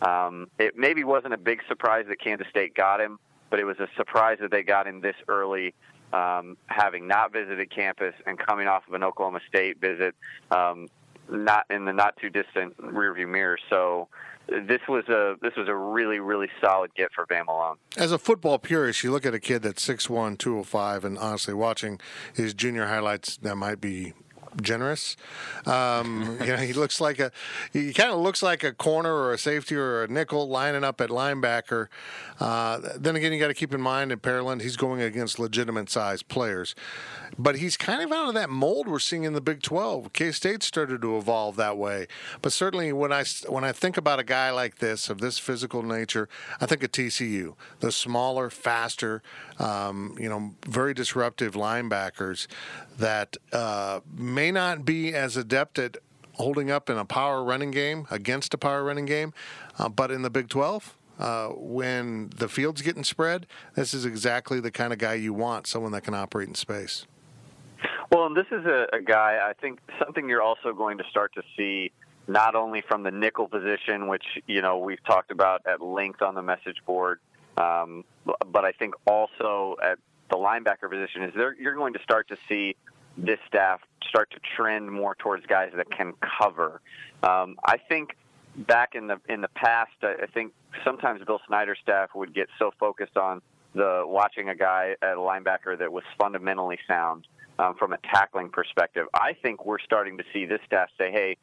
um, it maybe wasn't a big surprise that Kansas State got him, but it was a surprise that they got him this early um, having not visited campus and coming off of an Oklahoma State visit, um, not in the not too distant rearview mirror. So this was a this was a really really solid get for Van Malone. As a football purist, you look at a kid that's 6'1", 205, and honestly, watching his junior highlights, that might be generous. Um, you know, he looks like a he kind of looks like a corner or a safety or a nickel lining up at linebacker. Uh, then again, you got to keep in mind in Pearland, he's going against legitimate sized players, but he's kind of out of that mold we're seeing in the Big 12. K State started to evolve that way, but certainly when I when I think about a guy like this of this physical nature, I think of TCU, the smaller, faster, um, you know, very disruptive linebackers that uh, may not be as adept at holding up in a power running game against a power running game, uh, but in the Big 12, uh, when the field's getting spread, this is exactly the kind of guy you want, someone that can operate in space. Well, and this is a, a guy, I think something you're also going to start to see not only from the nickel position, which, you know, we've talked about at length on the message board, um, but I think also at the linebacker position is there you're going to start to see this staff start to trend more towards guys that can cover. Um, I think back in the in the past, I think sometimes Bill Snyder's staff would get so focused on the watching a guy at a linebacker that was fundamentally sound um, from a tackling perspective. I think we're starting to see this staff say, "Hey,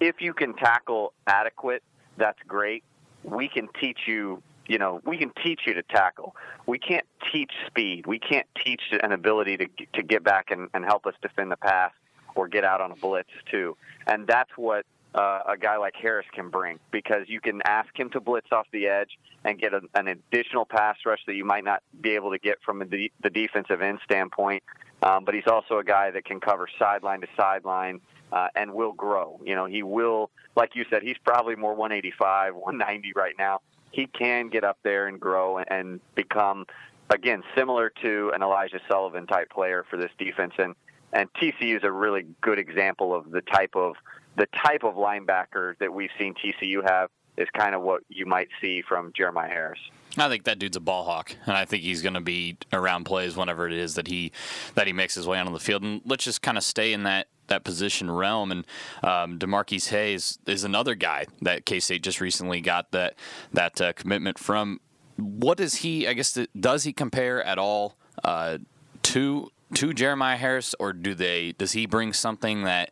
if you can tackle adequate, that's great. We can teach you." You know, we can teach you to tackle. We can't teach speed. We can't teach an ability to to get back and, and help us defend the pass or get out on a blitz too. And that's what uh, a guy like Harris can bring because you can ask him to blitz off the edge and get a, an additional pass rush that you might not be able to get from the, the defensive end standpoint. Um, but he's also a guy that can cover sideline to sideline uh, and will grow. You know, he will, like you said, he's probably more 185, 190 right now. He can get up there and grow and become, again, similar to an Elijah Sullivan type player for this defense. And and TCU is a really good example of the type of the type of linebacker that we've seen TCU have is kind of what you might see from Jeremiah Harris. I think that dude's a ball hawk, and I think he's going to be around plays whenever it is that he that he makes his way onto the field. And let's just kind of stay in that that position realm. And um, Demarquis Hayes is another guy that K State just recently got that that uh, commitment from. What does he? I guess does he compare at all uh, to to Jeremiah Harris, or do they? Does he bring something that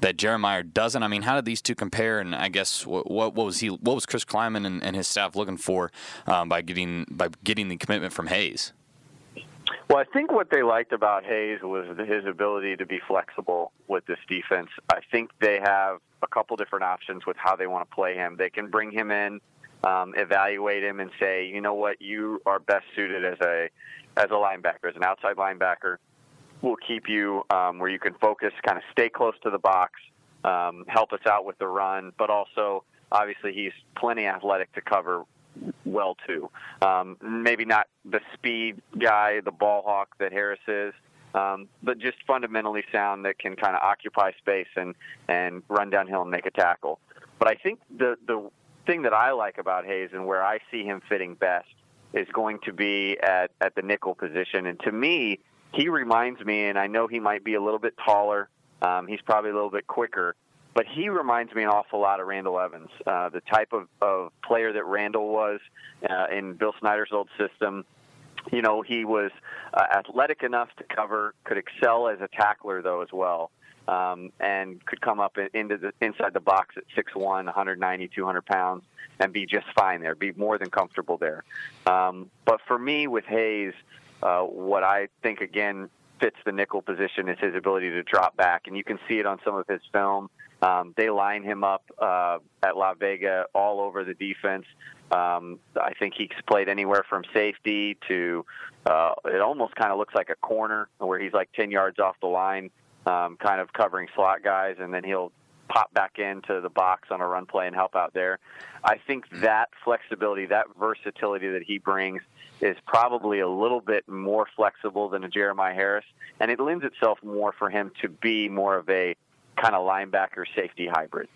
that Jeremiah doesn't? I mean, how did these two compare? And I guess what, what was he? What was Chris Klieman and, and his staff looking for um, by getting by getting the commitment from Hayes? Well, I think what they liked about Hayes was his ability to be flexible with this defense. I think they have a couple different options with how they want to play him. They can bring him in, um, evaluate him, and say, you know what, you are best suited as a as a linebacker, as an outside linebacker will keep you um, where you can focus, kind of stay close to the box, um, help us out with the run, but also obviously he's plenty athletic to cover well too. Um, maybe not the speed guy, the ball hawk that Harris is, um, but just fundamentally sound that can kind of occupy space and and run downhill and make a tackle. But I think the the thing that I like about Hayes and where I see him fitting best is going to be at at the nickel position. And to me, he reminds me, and I know he might be a little bit taller. Um, he's probably a little bit quicker, but he reminds me an awful lot of Randall Evans, uh, the type of, of player that Randall was uh, in Bill Snyder's old system. You know, he was uh, athletic enough to cover, could excel as a tackler though as well, um, and could come up into the inside the box at 6'1", 190, 200 pounds, and be just fine there, be more than comfortable there. Um, but for me, with Hayes, uh, what I think again fits the nickel position is his ability to drop back, and you can see it on some of his film. Um, they line him up uh, at La Vega all over the defense. Um, I think he's played anywhere from safety to uh, it almost kind of looks like a corner where he's like 10 yards off the line, um, kind of covering slot guys, and then he'll pop back into the box on a run play and help out there. I think that flexibility, that versatility that he brings is probably a little bit more flexible than a Jeremiah Harris, and it lends itself more for him to be more of a kind of linebacker safety hybrid.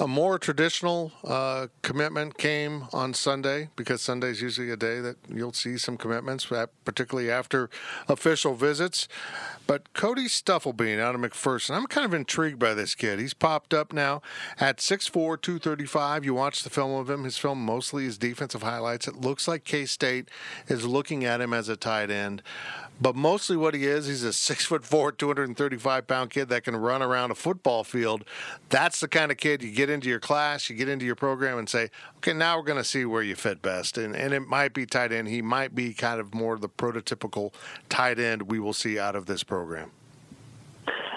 A more traditional uh, commitment came on Sunday because Sunday is usually a day that you'll see some commitments, particularly after official visits. But Cody Stufflebean out of McPherson, I'm kind of intrigued by this kid. He's popped up now at 6'4, 235. You watch the film of him. His film mostly is defensive highlights. It looks like K State is looking at him as a tight end. But mostly what he is, he's a six foot four, 235 pound kid that can run around a football field. That's the kind of kid you get into your class, you get into your program and say, okay, now we're going to see where you fit best. And, and it might be tight end. He might be kind of more the prototypical tight end we will see out of this program.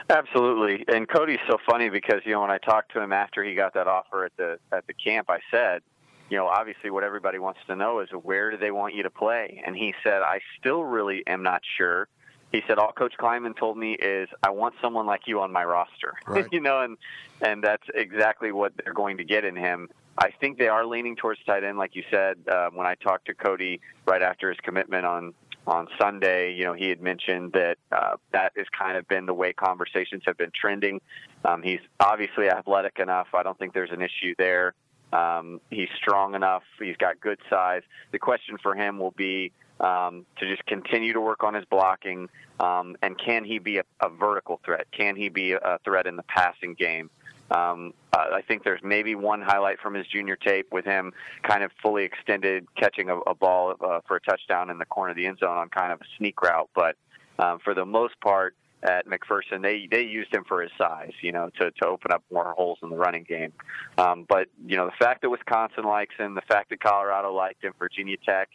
Absolutely. And Cody's so funny because, you know, when I talked to him after he got that offer at the at the camp, I said, you know, obviously what everybody wants to know is where do they want you to play? And he said, I still really am not sure. He said, all Coach Klieman told me is, I want someone like you on my roster. Right. you know, and and that's exactly what they're going to get in him. I think they are leaning towards tight end, like you said. Uh, when I talked to Cody right after his commitment on on Sunday, you know, he had mentioned that uh, that has kind of been the way conversations have been trending. Um, he's obviously athletic enough. I don't think there's an issue there. Um, he's strong enough. He's got good size. The question for him will be um, to just continue to work on his blocking, um, and can he be a, a vertical threat? Can he be a threat in the passing game? Um, I think there's maybe one highlight from his junior tape with him kind of fully extended, catching a, a ball uh, for a touchdown in the corner of the end zone on kind of a sneak route. But um, for the most part, at McPherson, they they used him for his size, you know, to to open up more holes in the running game. Um, but you know, the fact that Wisconsin likes him, the fact that Colorado liked him, Virginia Tech,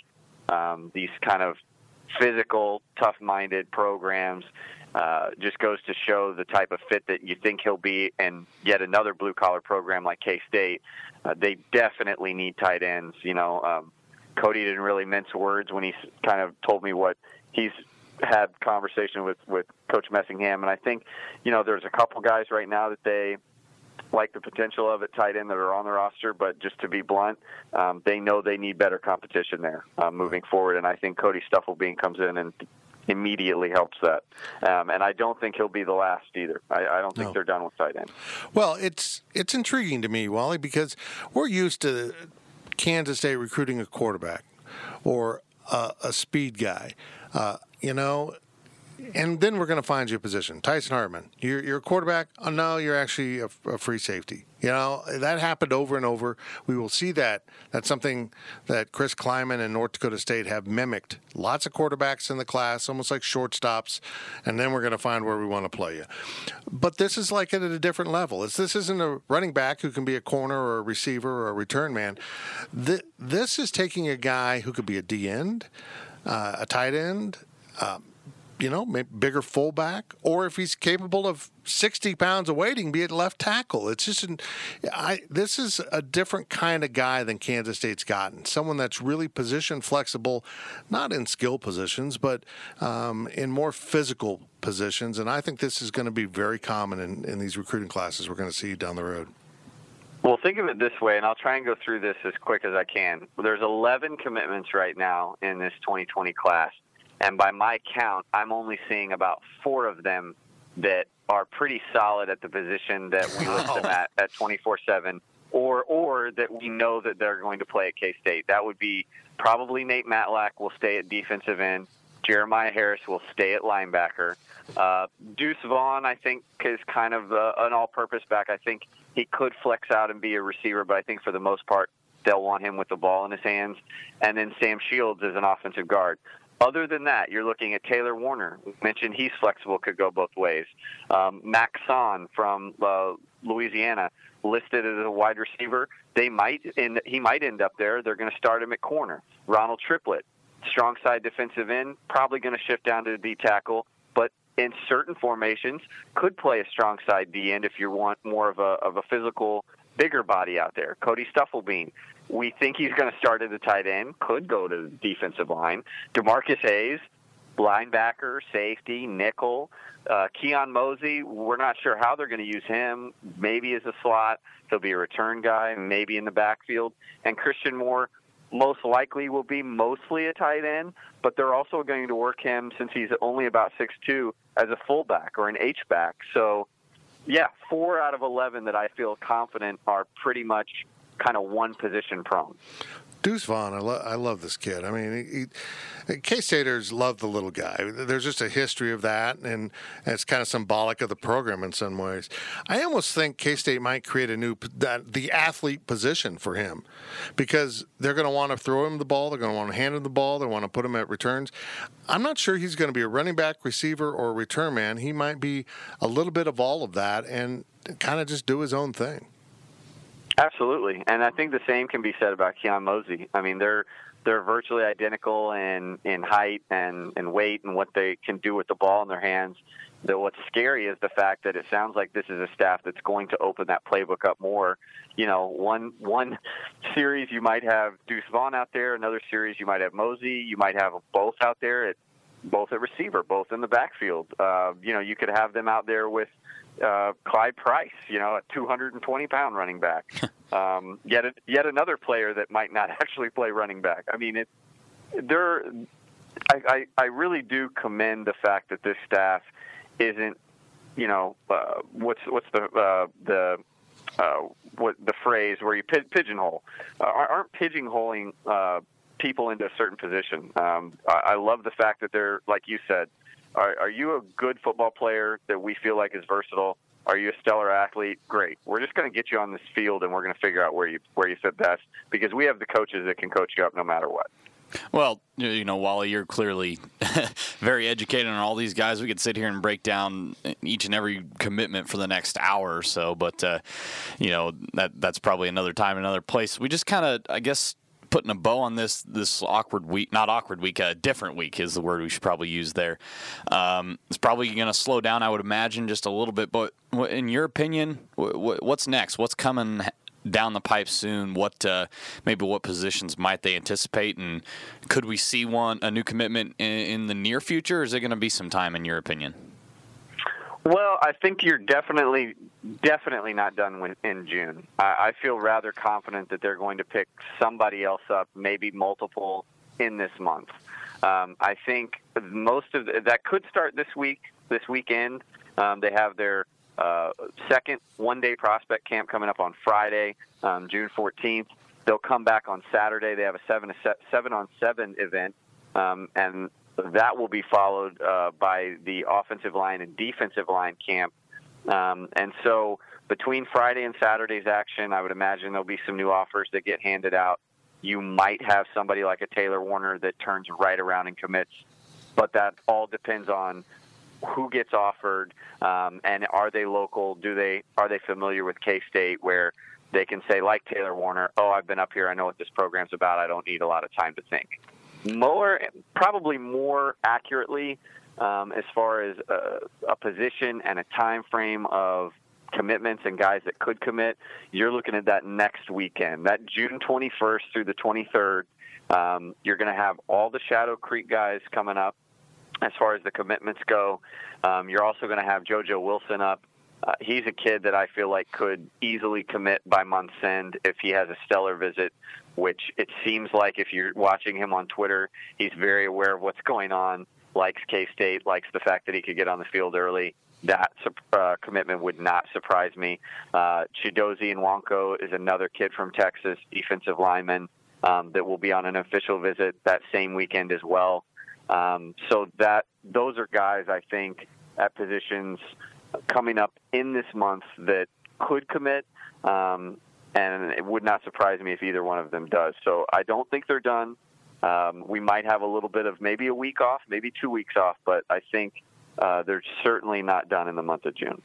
um, these kind of physical, tough-minded programs uh, just goes to show the type of fit that you think he'll be in yet another blue collar program like K State. Uh, they definitely need tight ends. You know, um, Cody didn't really mince words when he kind of told me what he's had conversation with with Coach Messingham, and I think you know there's a couple guys right now that they like the potential of it tight end that are on the roster, but just to be blunt, um, they know they need better competition there uh, moving forward. And I think Cody Stufflebean comes in and immediately helps that. Um, and I don't think he'll be the last either. I, I don't think no. they're done with tight end. Well, it's it's intriguing to me, Wally, because we're used to Kansas State recruiting a quarterback or a, speed guy. Uh, you know, and then we're going to find you a position. Tyson Hartman, you're, you're a quarterback. Oh, no, you're actually a, a, free safety. You know, that happened over and over. We will see that. That's something that Chris Klieman and North Dakota State have mimicked. Lots of quarterbacks in the class, almost like shortstops, and then we're going to find where we want to play you. But this is like it at a different level. It's, this isn't a running back who can be a corner or a receiver or a return man. This is taking a guy who could be a D end, uh, a tight end. Um, you know, bigger fullback, or if he's capable of 60 pounds of weighting, be it left tackle. It's just, an, I, this is a different kind of guy than Kansas State's gotten. Someone that's really position flexible, not in skill positions, but um, in more physical positions. And I think this is going to be very common in, in these recruiting classes we're going to see down the road. Well, think of it this way, and I'll try and go through this as quick as I can. There's 11 commitments right now in this 2020 class. And by my count, I'm only seeing about four of them that are pretty solid at the position that we list them at at 24 7 or or that we know that they're going to play at K State. That would be probably Nate Matlack will stay at defensive end. Jeremiah Harris will stay at linebacker. Uh, Deuce Vaughn, I think, is kind of uh, an all-purpose back. I think he could flex out and be a receiver, but I think for the most part, they'll want him with the ball in his hands. And then Sam Shields is an offensive guard. Other than that, you're looking at Taylor Warner. Mentioned he's flexible, could go both ways. Um, Max Son from uh, Louisiana listed as a wide receiver. They might end, he might end up there. They're going to start him at corner. Ronald Triplett, strong side defensive end, probably going to shift down to the D tackle, but in certain formations could play a strong side D end if you want more of a of a physical bigger body out there. Cody Stufflebean, we think he's going to start at the tight end, could go to defensive line. Demarcus Hayes, linebacker, safety, nickel. Uh, Keon Mosey, we're not sure how they're going to use him. Maybe as a slot, he'll be a return guy, maybe in the backfield. And Christian Moore most likely will be mostly a tight end, but they're also going to work him since he's only about six two as a fullback or an H back. So, yeah, four out of eleven that I feel confident are pretty much kind of one position prone. Deuce Vaughn, I, lo- I love this kid. I mean, K Staters love the little guy. There's just a history of that, and, and, it's kind of symbolic of the program in some ways. I almost think K State might create a new that, the athlete position for him because they're going to want to throw him the ball, they're going to want to hand him the ball, they want to put him at returns. I'm not sure he's going to be a running back, receiver, or return man. He might be a little bit of all of that and kind of just do his own thing. Absolutely, and I think the same can be said about Keon Mosey. I mean, they're they're virtually identical in in height and and weight and what they can do with the ball in their hands. That what's scary is the fact that it sounds like this is a staff that's going to open that playbook up more. You know, one one series you might have Deuce Vaughn out there, another series you might have Mosey, you might have both out there at both at receiver, both in the backfield. Uh, you know, you could have them out there with uh, Clyde Price, you know, a 220 pound running back. um, yet, yet another player that might not actually play running back. I mean, it, they're I, I, I really do commend the fact that this staff isn't, you know, uh, what's what's the uh, the uh, what the phrase where you pigeonhole uh, aren't pigeonholing uh, people into a certain position. Um, I, I love the fact that they're like you said. Are, are you a good football player that we feel like is versatile? Are you a stellar athlete? Great. We're just going to get you on this field, and we're going to figure out where you where you fit best because we have the coaches that can coach you up no matter what. Well, you know, Wally, you're clearly very educated on all these guys. We could sit here and break down each and every commitment for the next hour or so, but uh, you know that that's probably another time, another place. We just kind of, I guess, putting a bow on this this awkward week, not awkward week, a different week is the word we should probably use there. Um, it's probably going to slow down, I would imagine, just a little bit. But in your opinion, what's next? What's coming down the pipe soon? What uh, maybe what positions might they anticipate, and could we see one a new commitment in, in the near future? Is it going to be some time, in your opinion? Well, I think you're definitely definitely not done in June. I, I feel rather confident that they're going to pick somebody else up, maybe multiple in this month. Um, I think most of the, that could start this week, this weekend. Um, they have their uh, second one-day prospect camp coming up on Friday, um, June 14th. They'll come back on Saturday. They have a seven seven on seven event, um, and that will be followed uh, by the offensive line and defensive line camp. Um, and so between Friday and Saturday's action, I would imagine there'll be some new offers that get handed out. You might have somebody like a Taylor Warner that turns right around and commits, but that all depends on who gets offered um, and are they local? Do they are they familiar with K State where they can say like Taylor Warner, oh, I've been up here, I know what this program's about, I don't need a lot of time to think more, probably more accurately, um, as far as a, a position and a time frame of commitments and guys that could commit, you're looking at that next weekend, that June 21st through the 23rd. Um, you're going to have all the Shadow Creek guys coming up as far as the commitments go. Um, you're also going to have JoJo Wilson up. Uh, he's a kid that I feel like could easily commit by month's end if he has a stellar visit which it seems like if you're watching him on Twitter, he's very aware of what's going on, likes K State, likes the fact that he could get on the field early. That uh, commitment would not surprise me. Uh, Chidozie Nwankwo is another kid from Texas, defensive lineman, um, that will be on an official visit that same weekend as well. Um, so that those are guys I think at positions coming up in this month that could commit. Um, and it would not surprise me if either one of them does. So I don't think they're done. Um, we might have a little bit of maybe a week off, maybe two weeks off, but I think uh, they're certainly not done in the month of June.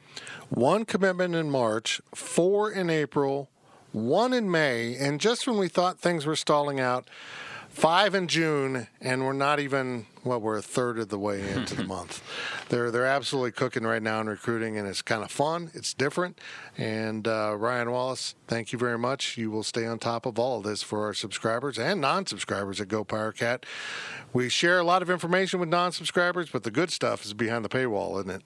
One commitment in March, four in April, one in May, and just when we thought things were stalling out, five in June, and we're not even well, we're a third of the way into the month. They're they're absolutely cooking right now in recruiting, and it's kind of fun. It's different. And uh, Ryan Wallace, thank you very much. You will stay on top of all of this for our subscribers and non-subscribers at Go Power Cat. We share a lot of information with non-subscribers, but the good stuff is behind the paywall, isn't it?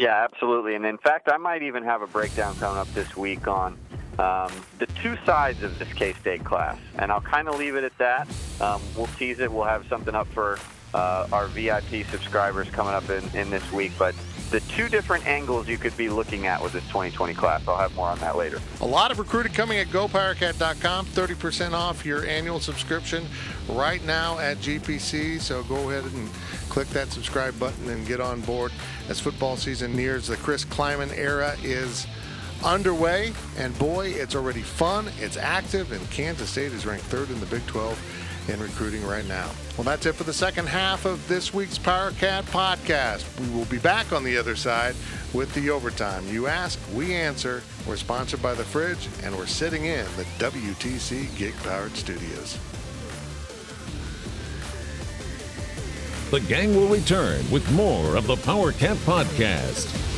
Yeah, absolutely. And in fact, I might even have a breakdown coming up this week on um, the two sides of this K State class. And I'll kind of leave it at that. Um, we'll tease it. We'll have something up for uh, our VIP subscribers coming up in, in this week. But the two different angles you could be looking at with this 2020 class. I'll have more on that later. A lot of recruiting coming at gopowercat.com. 30% off your annual subscription right now at GPC. So go ahead and click that subscribe button and get on board as football season nears. The Chris Klieman era is underway. And boy, it's already fun, it's active, and Kansas State is ranked third in the Big 12 in recruiting right now. Well, that's it for the second half of this week's Power Cat podcast. We will be back on the other side with the overtime. You ask, we answer. We're sponsored by The Fridge, and we're sitting in the WTC Gig Powered Studios. The gang will return with more of the Power Cat podcast.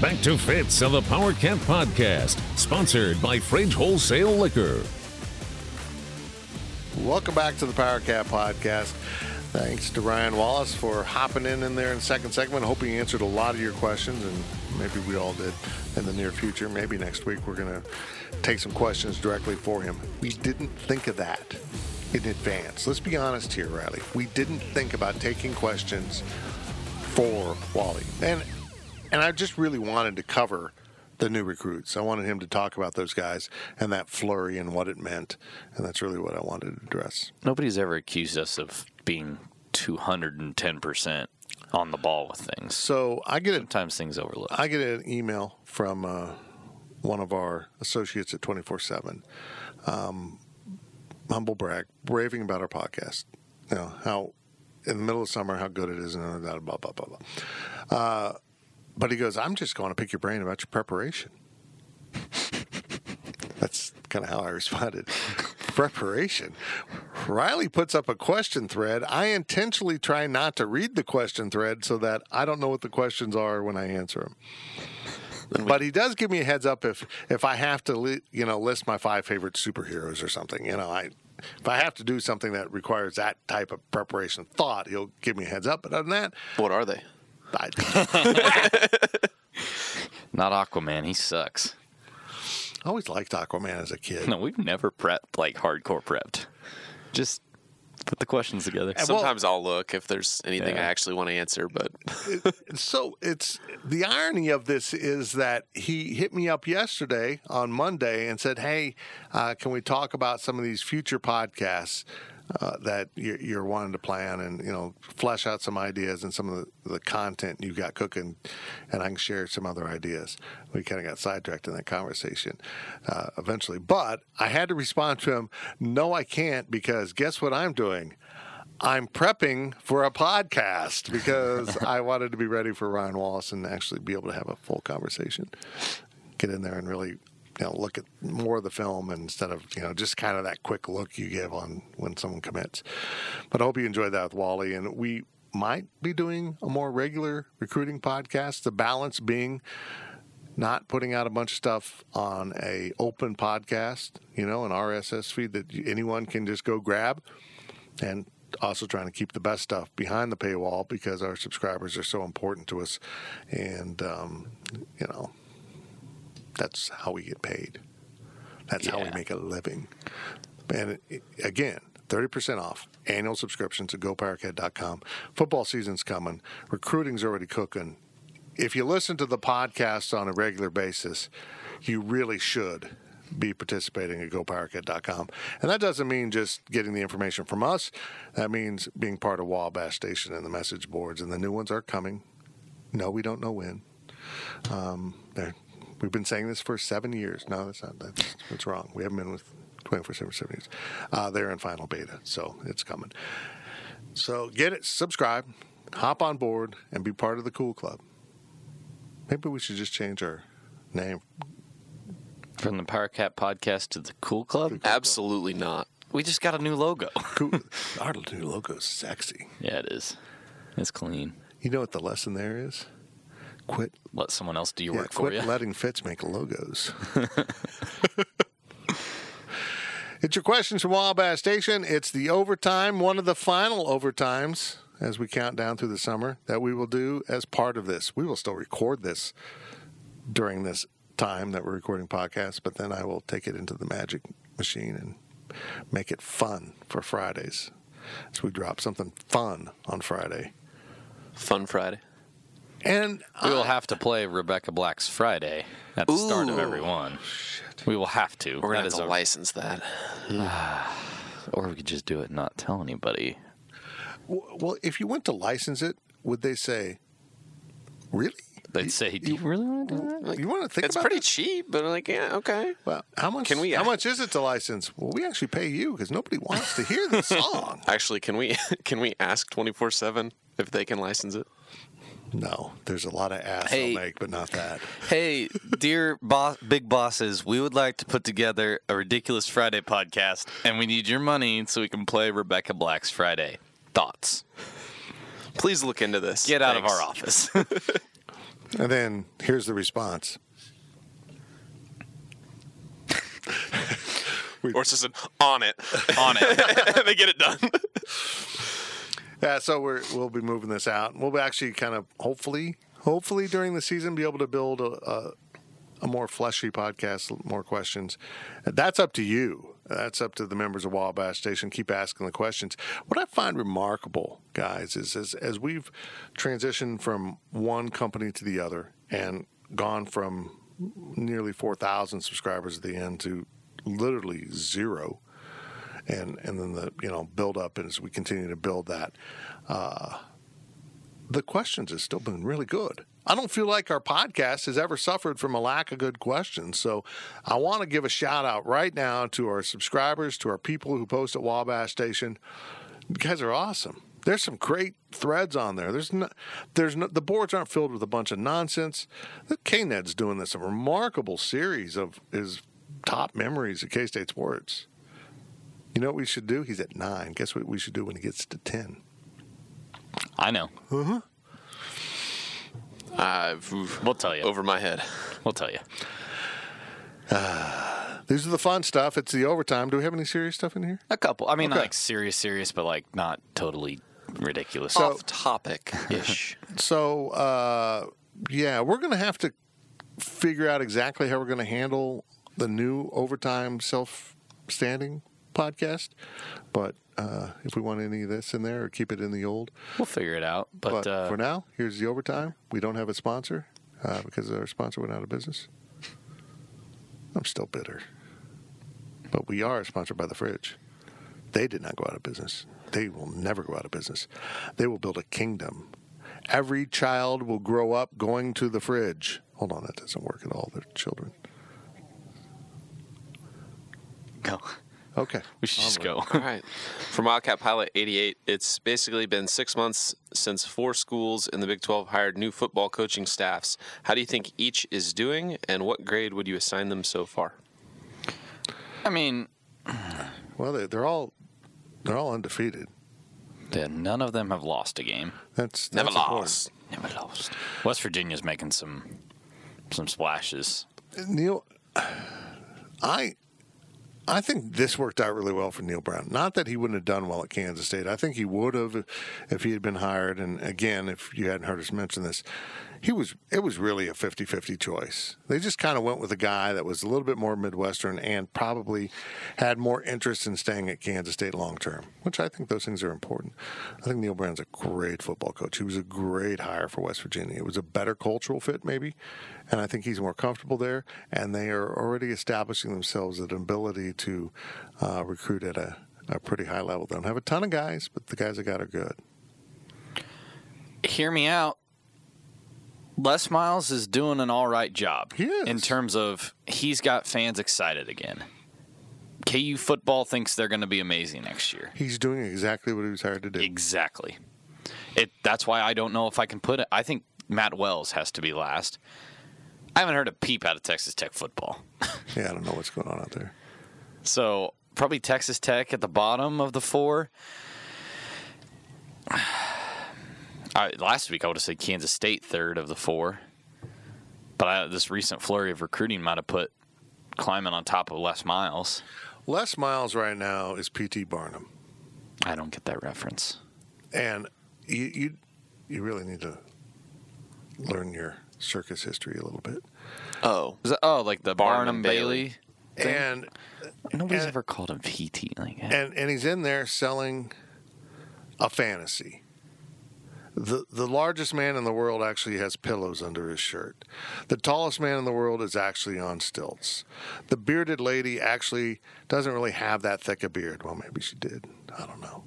Back to Fitz of the Power Cat Podcast, sponsored by Fridge Wholesale Liquor. Welcome back to the Power Cat Podcast. Thanks to Ryan Wallace for hopping in in there in second segment. Hope he answered a lot of your questions, and maybe we all did in the near future. Maybe next week we're going to take some questions directly for him. We didn't think of that in advance. Let's be honest here, Riley. We didn't think about taking questions for Wally, and and I just really wanted to cover the new recruits. I wanted him to talk about those guys and that flurry and what it meant, and that's really what I wanted to address. Nobody's ever accused us of being 210% on the ball with things. So I get it. Sometimes things overlook. I get an email from uh, one of our associates at 24 7. Um, humble brag, raving about our podcast. You know, how in the middle of summer, how good it is, and blah, blah, blah, blah, blah. Uh, but he goes, I'm just going to pick your brain about your preparation. That's kind of how I responded. preparation. Riley puts up a question thread. I intentionally try not to read the question thread so that I don't know what the questions are when I answer them. But he does give me a heads up if if I have to, li- you know, list my five favorite superheroes or something. You know, I if I have to do something that requires that type of preparation thought, he'll give me a heads up. But other than that, What are they? I, Not Aquaman. He sucks. I always liked Aquaman as a kid. No, we've never prepped like hardcore prepped. Just put the questions together. And well- Sometimes I'll look if there's anything Yeah. I actually want to answer, but so it's the irony of this is that he hit me up yesterday on Monday and said, "Hey, uh, can we talk about some of these future podcasts uh, that you're, you're wanting to plan and you know flesh out some ideas and some of the, the content you've got cooking, and I can share some other ideas." We kind of got sidetracked in that conversation uh, eventually, but I had to respond to him, "No, I can't because guess what I'm doing." I'm prepping for a podcast because I wanted to be ready for Ryan Wallace and actually be able to have a full conversation. Get in there and really, you know, look at more of the film instead of, you know, just kind of that quick look you give on when someone commits. But I hope you enjoyed that with Wally. And we might be doing a more regular recruiting podcast. The balance being not putting out a bunch of stuff on a open podcast, you know, an RSS feed that anyone can just go grab and also trying to keep the best stuff behind the paywall because our subscribers are so important to us and um, you know that's how we get paid that's how we make a living and it, again 30% off annual subscriptions at gopowercat.com football season's coming recruiting's already cooking if you listen to the podcast on a regular basis you really should be participating at gopowercat.com. And that doesn't mean just getting the information from us. That means being part of Wabash Station and the message boards. And the new ones are coming. No, we don't know when. Um, they're- we've been saying this for seven years. No, that's not. That's, that's wrong. We haven't been with 24 7 seven years. Uh, they're in final beta, so it's coming. So get it, subscribe, hop on board, and be part of the cool club. Maybe we should just change our name. From the Power Cat podcast to the Cool Club, absolutely not. we just got a new logo. Cool. Our new logo is sexy. yeah, it is. It's clean. You know what the lesson there is? Quit. Let someone else do your yeah, work for quit you. letting Fitz make logos. it's your questions from Wabash Station. It's the overtime, one of the final overtimes as we count down through the summer that we will do as part of this. We will still record this during this time that we're recording podcasts, but then I will take it into the magic machine and make it fun for Fridays. So we drop something fun on Friday. Fun Friday. And We will I- have to play Rebecca Black's Friday at the start of every one. We will have to. We're gonna That have to a- license that. or we could just do it and not tell anybody. well, if you went to license it, would they say, "Really? They'd say, "Do you really want to do that?" you want to think It's about pretty that? cheap, but like, yeah, okay. Well, how much? Can we- How much is it to license? Well, we actually pay you because nobody wants to hear the song. Actually, can we can we ask twenty four seven if they can license it? No, there's a lot of ass Hey. they'll make, but not that. Hey, dear boss, big bosses, we would like to put together a ridiculous Friday podcast, And we need your money so we can play Rebecca Black's Friday. Thoughts? Please look into this. Get out Thanks. of our office. And then here's the response. Or it's just an on it, On it. and they get it done. Yeah, so we're we'll be moving this out. We'll be actually kind of hopefully, hopefully during the season be able to build a a, a more fleshy podcast, more questions. That's up to you. That's up to the members of Wabash Station. Keep asking the questions. What I find remarkable, guys, is as as we've transitioned from one company to the other and gone from nearly four thousand subscribers at the end to literally zero and and then the you know build up as we continue to build that uh, the questions have still been really good i don't feel like our podcast has ever suffered from a lack of good questions so i want to give a shout out right now to our subscribers to our people who post at wabash station you guys are awesome there's some great threads on there. There's no, there's no, the boards aren't filled with a bunch of nonsense. The K-Ned's doing this a remarkable series of his top memories of K-State sports. You know what we should do? He's at nine. Guess what we should do when he gets to ten? I know. Uh, We'll tell you. over my head. We'll tell you. These are the fun stuff. It's the overtime. Do we have any serious stuff in here? A couple. I mean, Okay. not like serious, serious, but like not totally ridiculous. So, Off topic ish. So, uh, yeah, we're going to have to figure out exactly how we're going to handle the new overtime self-standing podcast. But uh, if we want any of this in there or keep it in the old, we'll figure it out. But, But, uh, for now, here's the overtime. We don't have a sponsor uh, because our sponsor went out of business. I'm still bitter. But we are sponsored by the fridge. They did not go out of business. They will never go out of business. They will build a kingdom. Every child will grow up going to the fridge. Hold on, that doesn't work at all. They're children. go. Okay. We should just go. All right. For Wildcat Pilot 88, it's basically been six months since four schools in the Big 12 hired new football coaching staffs. How do you think each is doing, and what grade would you assign them so far? I mean, Well, they, they're all they're all undefeated. yeah, none of them have lost a game. That's, that's Never important. lost. Never lost. West Virginia's making some some splashes. Neal, I I think this worked out really well for Neal Brown. Not that he wouldn't have done well at Kansas State. I think he would have if he had been hired. And again, if you hadn't heard us mention this, he was it was really a 50-50 choice. They just kind of went with a guy that was a little bit more Midwestern and probably had more interest in staying at Kansas State long term, which I think those things are important. I think Neal Brown's a great football coach. He was a great hire for West Virginia. It was a better cultural fit, maybe, and I think he's more comfortable there. And they are already establishing themselves an ability to uh, recruit at a, a pretty high level. They don't have a ton of guys, but the guys they got are good. Hear me out. Les Miles is doing an all right job He is. in terms of he's got fans excited again. KU football thinks they're going to be amazing next year. He's doing exactly what he was hired to do. Exactly. It. That's why I don't know if I can put it. I think Matt Wells has to be last. I haven't heard a peep out of Texas Tech football. Yeah, I don't know what's going on out there. So probably Texas Tech at the bottom of the four. I, last week I would have said Kansas State third of the four, but I, this recent flurry of recruiting might have put Klieman on top of Les Miles. Les Miles right now is P.T. Barnum, I don't get that reference. and you you, you really need to learn your circus history a little bit. Oh, Is that, oh, like the Barnum Barnum, Bailey. Bailey. And Nobody's and- ever called him PT. Like, and and he's in there selling a fantasy. The the largest man in the world actually has pillows under his shirt. The tallest man in the world is actually on stilts. The bearded lady actually doesn't really have that thick a beard. Well, maybe she did. I don't know.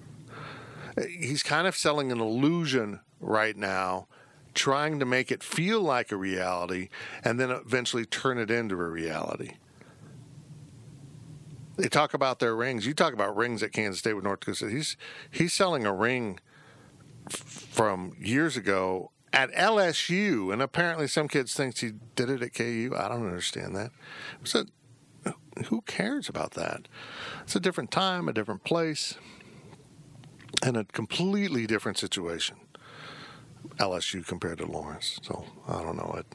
He's kind of selling an illusion right now, trying to make it feel like a reality and then eventually turn it into a reality they talk about their rings. You talk about rings at Kansas State with North Dakota. He's he's selling a ring from years ago at LSU, and apparently some kids think he did it at KU. I don't understand that. So who cares about that? It's a different time, a different place, and a completely different situation. LSU compared to Lawrence. So I don't know it.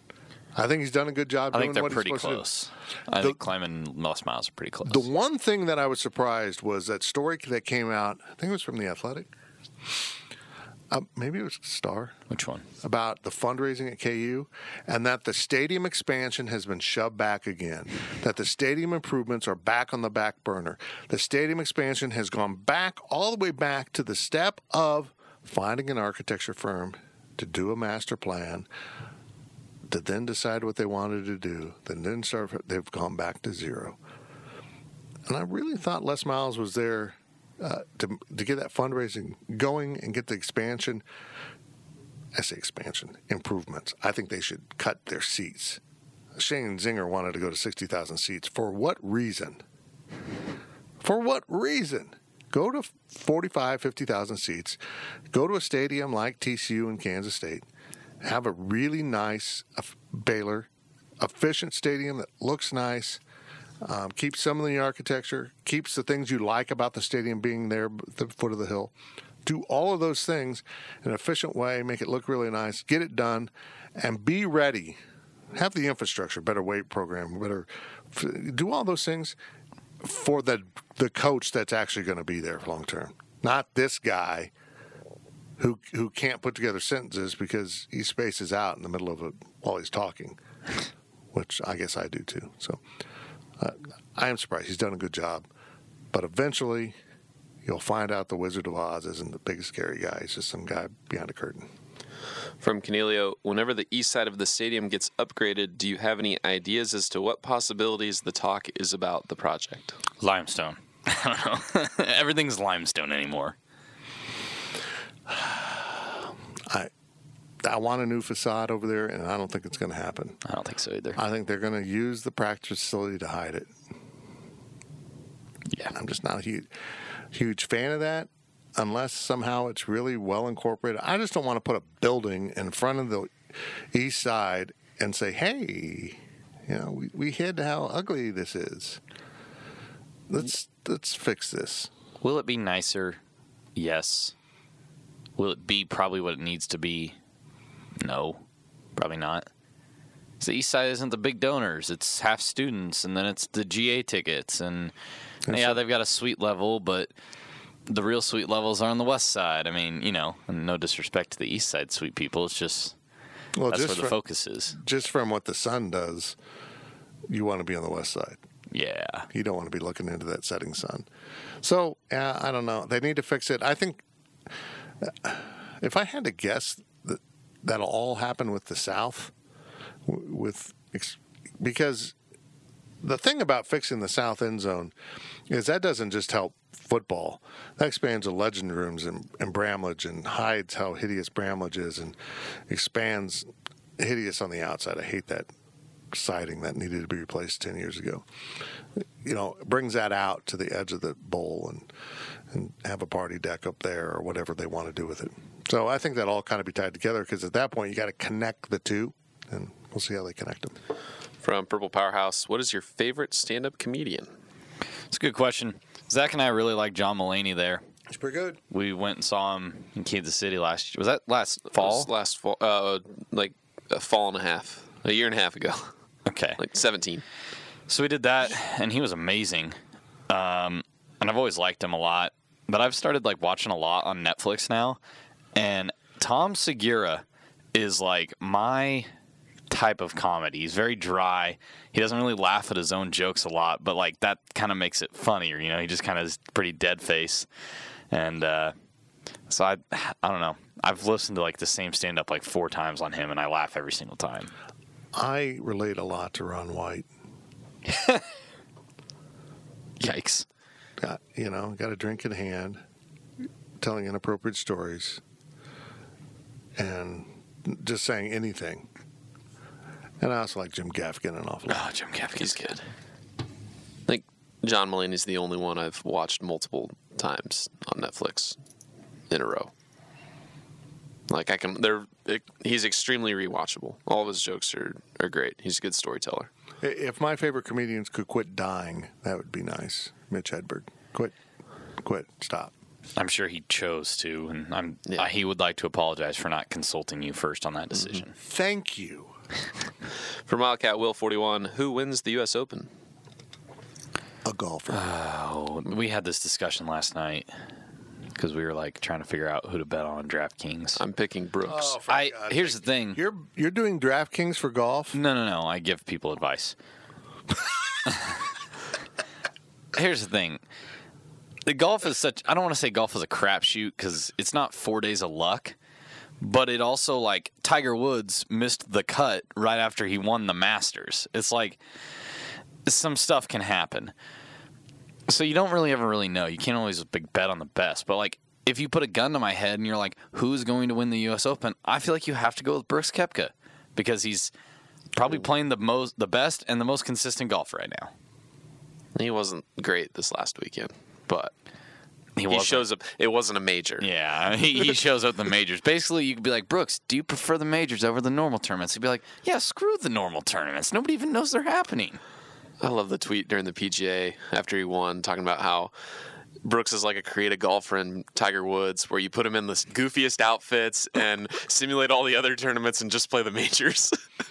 I think he's done a good job. I doing think they're pretty supposed to do. close. I The- think Klieman most miles are pretty close. The one thing that I was surprised was that story that came out. I think it was from the Athletic. Uh, maybe it was Star Which one? about the fundraising at KU, and that the stadium expansion has been shoved back again. That the stadium improvements are back on the back burner. The stadium expansion has gone back all the way back to the step of finding an architecture firm to do a master plan, to then decide what they wanted to do, then then start. They've gone back to zero. And I really thought Les Miles was there to to get that fundraising going and get the expansion. I say expansion improvements. I think they should cut their seats. Sheahon Zenger wanted to go to sixty thousand seats. For what reason? For what reason? Go to 45, 50,000 seats. Go to a stadium like TCU in Kansas State. Have a really nice uh, Baylor, efficient stadium that looks nice. Um, keeps some of the architecture, keeps the things you like about the stadium being there at the foot of the hill. Do all of those things in an efficient way, make it look really nice, get it done, and be ready. Have the infrastructure, better weight program, better do all those things for the the coach that's actually going to be there long term. Not this guy who who can't put together sentences because he spaces out in the middle of it while he's talking, which I guess I do too. So uh, I am surprised. He's done a good job, but eventually you'll find out the Wizard of Oz isn't the big scary guy. He's just some guy behind a curtain. From Canelio, whenever the east side of the stadium gets upgraded, do you have any ideas as to what possibilities the talk is about the project? Limestone. I don't know. Everything's limestone anymore. I I want a new facade over there, and I don't think it's going to happen. I don't think so either. I think they're going to use the practice facility to hide it. Yeah. I'm just not a huge, huge fan of that unless somehow it's really well incorporated. I just don't want to put a building in front of the east side and say, hey, you know, we, we hid how ugly this is. Let's let's fix this. Will it be nicer? Yes. Will it be probably what it needs to be? No, probably not. The East Side isn't the big donors. It's half students, and then it's the GA tickets, and yeah, they've got a suite level, but the real suite levels are on the West Side. I mean, you know, and no disrespect to the East Side suite people, it's just Well, that's just where the from, focus is. just from what the sun does, you want to be on the west side. Yeah, You don't want to be looking into that setting sun. So, yeah, I don't know. They need to fix it. I think uh, if I had to guess, that'll all happen with the South, with because the thing about fixing the South end zone is that doesn't just help football. That expands the legend rooms and, Bramlage and hides how hideous Bramlage is and expands hideous on the outside. I hate that siding that needed to be replaced 10 years ago. You know, brings that out to the edge of the bowl and and have a party deck up there or whatever they want to do with it. So I think that all kind of be tied together because at that point you got to connect the two and we'll see how they connect them. From Purple Powerhouse, what is your favorite stand up comedian? it's a good question. Zach and I really like John Mulaney there. It's pretty good. We went and saw him in Kansas City last year. Was that last fall? was last fall, uh, like a fall and a half, a year and a half ago, Okay. like 17. So we did that, and he was amazing. Um, and I've always liked him a lot. But I've started like watching a lot on Netflix now, and Tom Segura is like my type of comedy. He's very dry. He doesn't really laugh at his own jokes a lot, but like that kind of makes it funnier. You know, he just kind of is pretty dead face, and uh, so I, I don't know. I've listened to like the same stand up like four times on him, and I laugh every single time. I relate a lot to Ron White. Yikes! Got you know, got a drink in hand, telling inappropriate stories, and just saying anything. And I also like Jim Gaffigan an awful lot. Oh, Jim Gaffigan's good. I think John Mulaney's the only one I've watched multiple times on Netflix in a row. Like I can, they're it, he's extremely rewatchable. All of his jokes are are great. He's a good storyteller. If my favorite comedians could quit dying, that would be nice. Mitch Hedberg, quit, quit, stop. I'm sure he chose to, and I'm. Uh, he would like to apologize for not consulting you first on that decision. Thank you. For Wildcat Will forty one, who wins the U.S. Open? A golfer. Oh, we had this discussion last night because we were like trying to figure out who to bet on DraftKings. I'm picking Brooks. Oh, I God's here's sake. the thing. You're you're doing DraftKings for golf. No, no, no. I give people advice. Here's the thing. The golf is such. I don't want to say golf is a crapshoot because it's not four days of luck, but it also like Tiger Woods missed the cut right after he won the Masters. It's like some stuff can happen. So you don't really ever really know. You can't always big bet on the best, but like if you put a gun to my head and you're like, who's going to win the U.S. Open? I feel like you have to go with Brooks Koepka because he's probably playing the most, the best, and the most consistent golf right now. He wasn't great this last weekend, but He, he, shows up. It wasn't a major. Yeah, he, he shows up the majors. Basically, you could be like, Brooks, do you prefer the majors over the normal tournaments? He'd be like, Yeah, screw the normal tournaments. Nobody even knows they're happening. I love the tweet during the PGA after he won, talking about how Brooks is like a creative golfer in Tiger Woods, where you put him in the goofiest outfits and simulate all the other tournaments and just play the majors.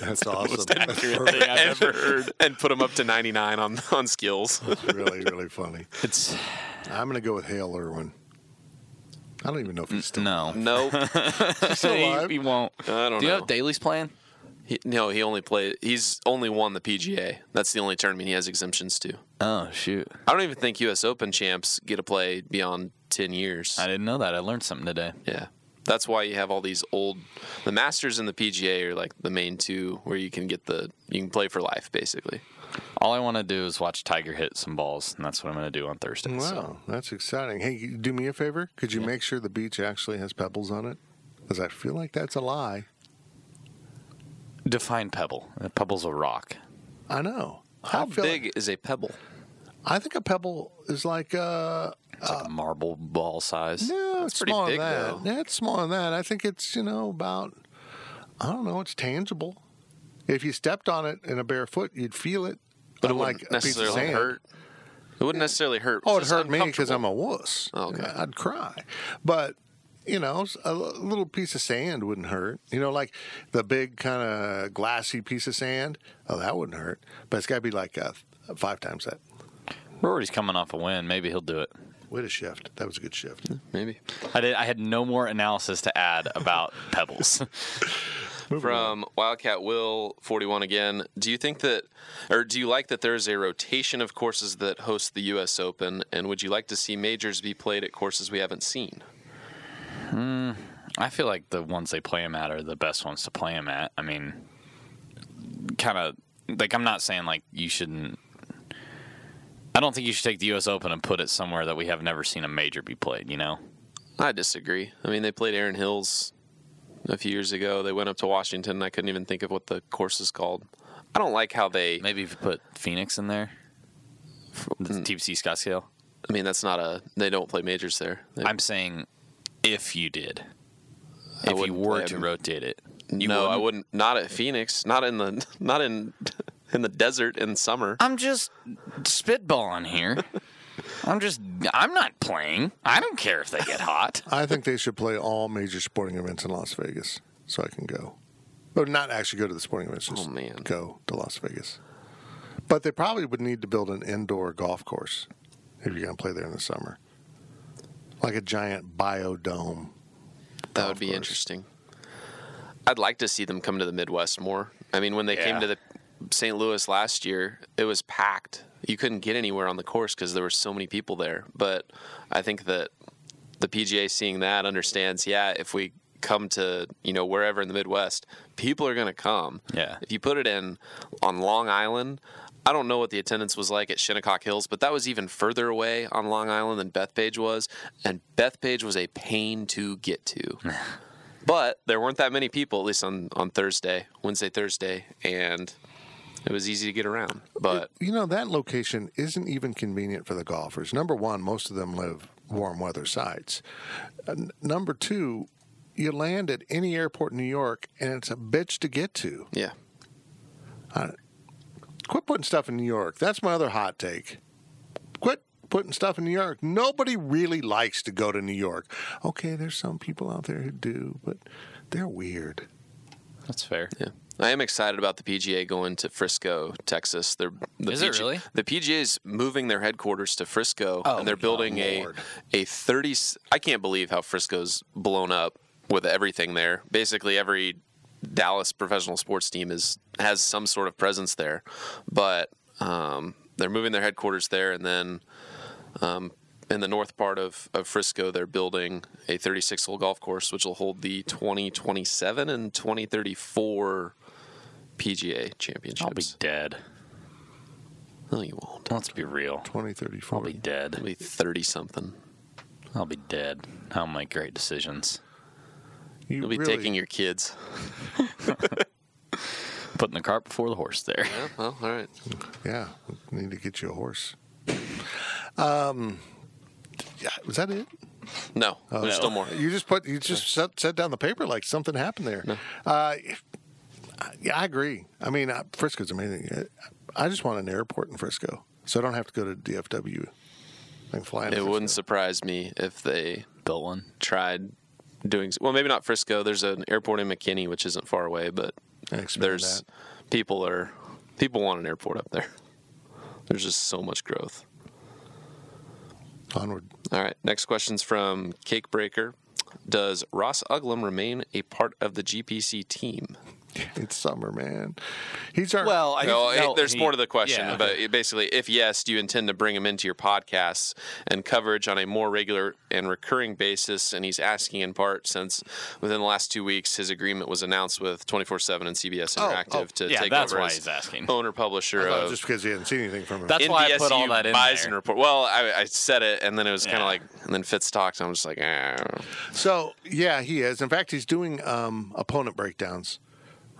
That's awesome. Most That's accurate thing I've ever heard. and put him up to 99 on on skills. really, really funny. It's I'm going to go with Hale Irwin. I don't even know if he's still no, nope. still he, alive. he won't. I don't know. Do you know know. what Daly's playing? He, no, he only played. He's only won the PGA. That's the only tournament he has exemptions to. Oh shoot, I don't even think U.S. Open champs get to play beyond 10 years. I didn't know that. I learned something today. Yeah. That's why you have all these old the Masters and the PGA are like the main two where you can get the you can play for life basically. All I want to do is watch Tiger hit some balls, and that's what I'm going to do on Thursday. Wow, So. that's exciting. Hey, do me a favor. Could you make sure the beach actually has pebbles on it? Because I feel like that's a lie. Define pebble. A pebble's a rock. I know. How I big like- is a pebble? I think a pebble is like uh, It's like a marble ball size. no, it's pretty big, than that. though. Yeah, it's smaller than that. I think it's you know about I don't know. It's tangible. If you stepped on it in a bare foot, you'd feel it. But it wouldn't a piece of necessarily sand. hurt. It wouldn't necessarily hurt. Oh, it hurt me because I'm a wuss. Oh, okay. I'd cry. But, you know, a little piece of sand wouldn't hurt. You know, like the big kind of glassy piece of sand. Oh, that wouldn't hurt. But it's got to be like a, five times that. Rory's coming off a win. Maybe he'll do it. Way to shift. That was a good shift. maybe. I did. I had no more analysis to add about pebbles. From Wildcat Will 41 again, do you think that, or do you like that there is a rotation of courses that host the U.S. Open, and would you like to see majors be played at courses we haven't seen? Hmm, I feel like the ones they play them at are the best ones to play them at. I mean, kind of like I'm not saying like you shouldn't. I don't think you should take the U.S. Open and put it somewhere that we have never seen a major be played. You know, I disagree. I mean, they played Erin Hills a few years ago. They went up to Washington, and I couldn't even think of what the course is called. I don't like how they. maybe if you put Phoenix in there, the hmm. TPC Scottsdale. I mean, that's not a. They don't play majors there. They, I'm saying if you did, I if you were to rotate it, you no, I wouldn't? wouldn't. Not at Phoenix. Not in the. Not in. In the desert in summer. I'm just spitballing here. I'm just. I'm not playing. I don't care if they get hot. I think they should play all major sporting events in Las Vegas so I can go. Or not actually go to the sporting events, just Oh, man. go to Las Vegas. But they probably would need to build an indoor golf course if you're going to play there in the summer. Like a giant biodome. That would be course. interesting. I'd like to see them come to the Midwest more. I mean, when they Yeah. came to the St. Louis last year, it was packed. You couldn't get anywhere on the course because there were so many people there. But I think that the PGA seeing that understands, yeah, if we come to you know wherever in the Midwest, people are going to come. Yeah. If you put it in on Long Island, I don't know what the attendance was like at Shinnecock Hills, but that was even further away on Long Island than Bethpage was, and Bethpage was a pain to get to. but there weren't that many people, at least on on Thursday, Wednesday, Thursday, and it was easy to get around. But You know, that location isn't even convenient for the golfers. Number one, most of them live warm weather sites. Uh, n- number two, you land at any airport in New York and it's a bitch to get to. yeah, Quit putting stuff in New York. That's my other hot take. Quit putting stuff in New York. Nobody really likes to go to New York. Okay, there's some people out there who do, but they're weird. That's fair. Yeah. I am excited about the PGA going to Frisco, Texas. They're the Is it really? The PGA is moving their headquarters to Frisco, Oh, and they're building a a thirty. I can't believe how Frisco's blown up with everything there. Basically, every Dallas professional sports team is has some sort of presence there, but um, they're moving their headquarters there, and then um, in the north part of, of Frisco, they're building a 36 hole golf course, which will hold the 2027 and 2034 PGA championships. I'll be dead. No, you won't. Let's be real. 2034. I'll be dead. I'll be 30 something. I'll be dead. I'll make great decisions. You You'll be really- taking your kids. Putting the cart before the horse there. Yeah, well, all right. Yeah, we need to get you a horse. Um, yeah, was that it? No, there's still more. You just put you just set, set down the paper like something happened there. No. Uh, yeah, I agree. I mean, uh, Frisco's amazing. I just want an airport in Frisco, so I don't have to go to DFW. I can fly. into It wouldn't Frisco. surprise me if they Built one. tried doing well. Maybe not Frisco. There's an airport in McKinney, which isn't far away, but there's that. people are people want an airport up there. There's just so much growth. onward. All right. Next question's from Cake Breaker. Does Ross Uglum remain a part of the GPC team? It's summer, man. He's our Well, I No, no, it- there's he- more to the question, yeah. but it basically, if yes, do you intend to bring him into your podcasts and coverage on a more regular and recurring basis? And he's asking in part since within the last two weeks, his agreement was announced with 24/7 and CBS Oh, Interactive oh, to yeah, take that's over why as he's asking. owner publisher I thought it of just because he hadn't seen anything from him. That's why I put all that in Bison there. report. Well, I, I said it, and then it was kind of like, and then Fitz talked, and I'm just like, ah. So yeah, he is. In fact, he's doing um, opponent breakdowns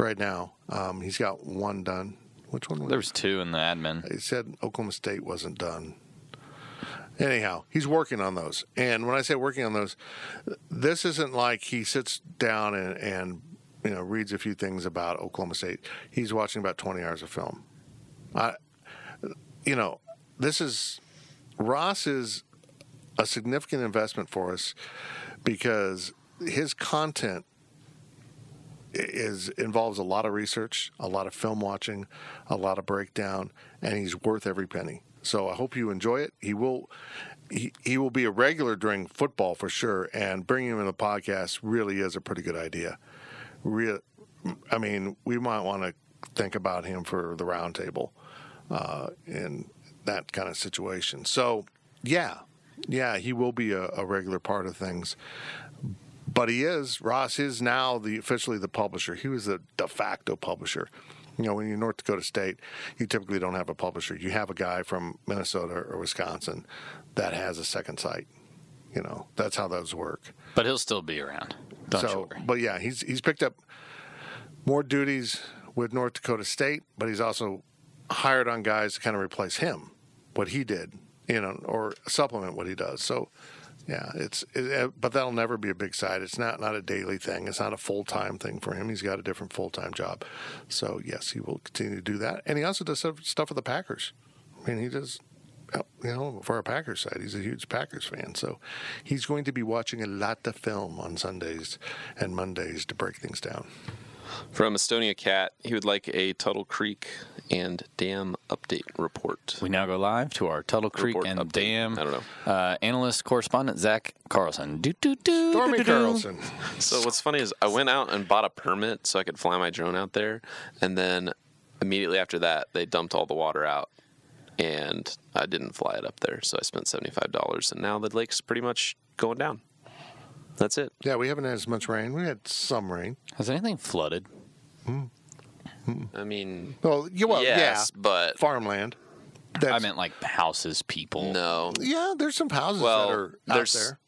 right now. Um, he's got one done. Which one? Was There was two in the admin. He said Oklahoma State wasn't done. Anyhow, he's working on those. And when I say working on those, this isn't like he sits down and, and you know reads a few things about Oklahoma State. He's watching about 20 hours of film. I, you know, this is Ross is a significant investment for us because his content is involves a lot of research, a lot of film watching, a lot of breakdown, and he's worth every penny. So I hope you enjoy it. He will he, he will be a regular during football for sure, and bringing him in the podcast really is a pretty good idea. Real, I mean, we might want to think about him for the roundtable uh, in that kind of situation. So yeah, yeah, he will be a, a regular part of things but he is Ross is now the officially the publisher. He was the de facto publisher. You know, when you're North Dakota State, you typically don't have a publisher. You have a guy from Minnesota or Wisconsin that has a second site. You know, that's how those work. But he'll still be around. Don't you so, but yeah, he's he's picked up more duties with North Dakota State, but he's also hired on guys to kind of replace him, what he did, you know, or supplement what he does. So, yeah, it's it, uh, but that'll never be a big side. It's not not a daily thing. It's not a full time thing for him. He's got a different full time job. So yes, he will continue to do that, and he also does stuff, with the Packers. I mean, he does. uh, You know, for our Packers side, he's a huge Packers fan, so he's going to be watching a lot of film on Sundays and Mondays to break things down. From Estonia Cat, he would like a Tuttle Creek and dam update report. We now go live to our Tuttle Creek Report and update. Dam I don't know. Uh, analyst correspondent Zach Carlson. Do, do, do, Stormy do, do, do. Carlson. So what's funny is I went out and bought a permit so I could fly my drone out there, and then immediately after that they dumped all the water out, and I didn't fly it up there. So I spent seventy five dollars, and now the lake's pretty much going down. That's it. Yeah, we haven't had as much rain. We had some rain. Has anything flooded? Hmm. Hmm. I mean, Well, you well, yes, yeah, but farmland. That's, I meant like houses, people. no. yeah, there's some houses Well, that are out there's- there.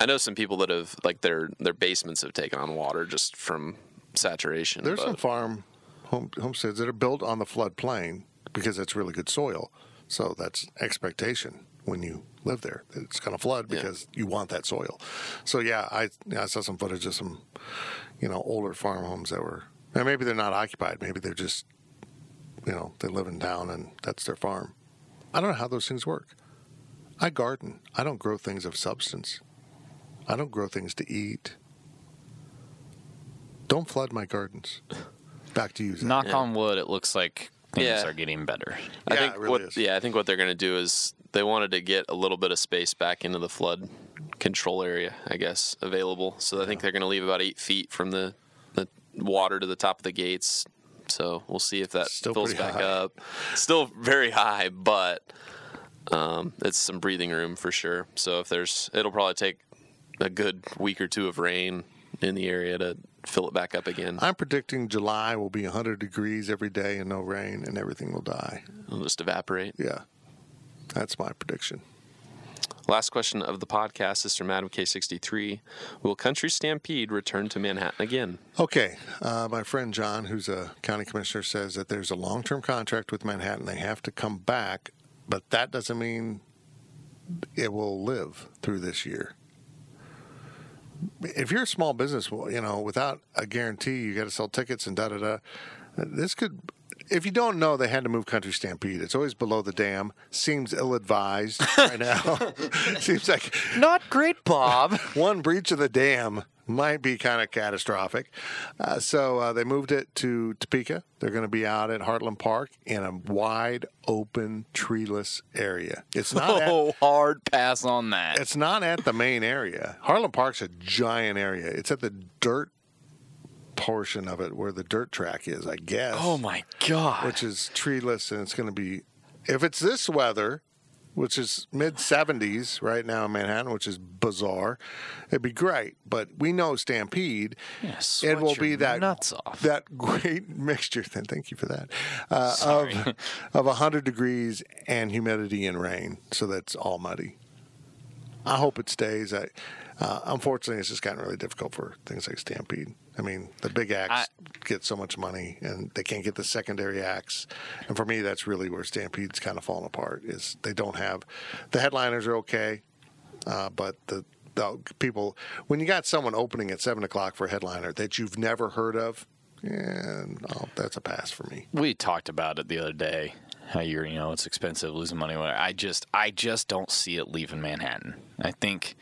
I know some people that have like their their basements have taken on water just from saturation. There's but some farm home, homesteads that are built on the floodplain because it's really good soil. So that's expectation when you live there. It's going to flood Yeah. because you want that soil. So yeah, I yeah, I saw some footage of some you know older farm homes that were and maybe they're not occupied. Maybe they're just you know they live in town and that's their farm. I don't know how those things work. I garden. I don't grow things of substance. I don't grow things to eat. Don't flood my gardens. Back to you. Zach. Knock on wood, it looks like things Yeah. are getting better. I Yeah, think it really what is. yeah, I think what they're going to do is they wanted to get a little bit of space back into the flood control area, I guess, available. So I think they're going to leave about eight feet from the the water to the top of the gates. So we'll see if that Still fills back high. up. Still very high, but um, it's some breathing room for sure. So if there's, it'll probably take a good week or two of rain in the area to fill it back up again. I'm predicting July will be 100 degrees every day and no rain, and everything will die. It'll just evaporate. Yeah, that's my prediction. Last question of the podcast, Sister Madam K63. Will Country Stampede return to Manhattan again? Okay, uh, my friend John, who's a county commissioner, says that there's a long-term contract with Manhattan. They have to come back, but that doesn't mean it will live through this year. If you're a small business, well, you know, without a guarantee, you got to sell tickets and da da da. This could, if you don't know, they had to move Country Stampede. It's always below the dam. Seems ill-advised right now. Seems like Not great, Bob. one breach of the dam might be kind of catastrophic. Uh, so uh, they moved it to Topeka. They're going to be out at Heartland Park in a wide open, treeless area. It's not. At, oh, hard pass on that. it's not at the main area. Heartland Park's a giant area. It's at the dirt portion of it where the dirt track is, I guess. oh my god. Which is treeless, and it's going to be. If it's this weather, which is mid 70s right now in Manhattan, which is bizarre, it'd be great. But we know Stampede, Yeah, it will be that nuts off. that great mixture. Then thank you for that uh, of of 100 degrees and humidity and rain, so that's all muddy. I hope it stays. I, uh, unfortunately, it's just gotten really difficult for things like Stampede. I mean, the big acts get so much money, and they can't get the secondary acts. And for me, that's really where Stampede's kind of fallen apart. Is they don't have the headliners are okay, uh, but the the people when you got someone opening at seven o'clock for a headliner that you've never heard of, yeah, no, that's a pass for me. we talked about it the other day. How you're, you know, it's expensive, losing money. I just, I just don't see it leaving Manhattan. I think,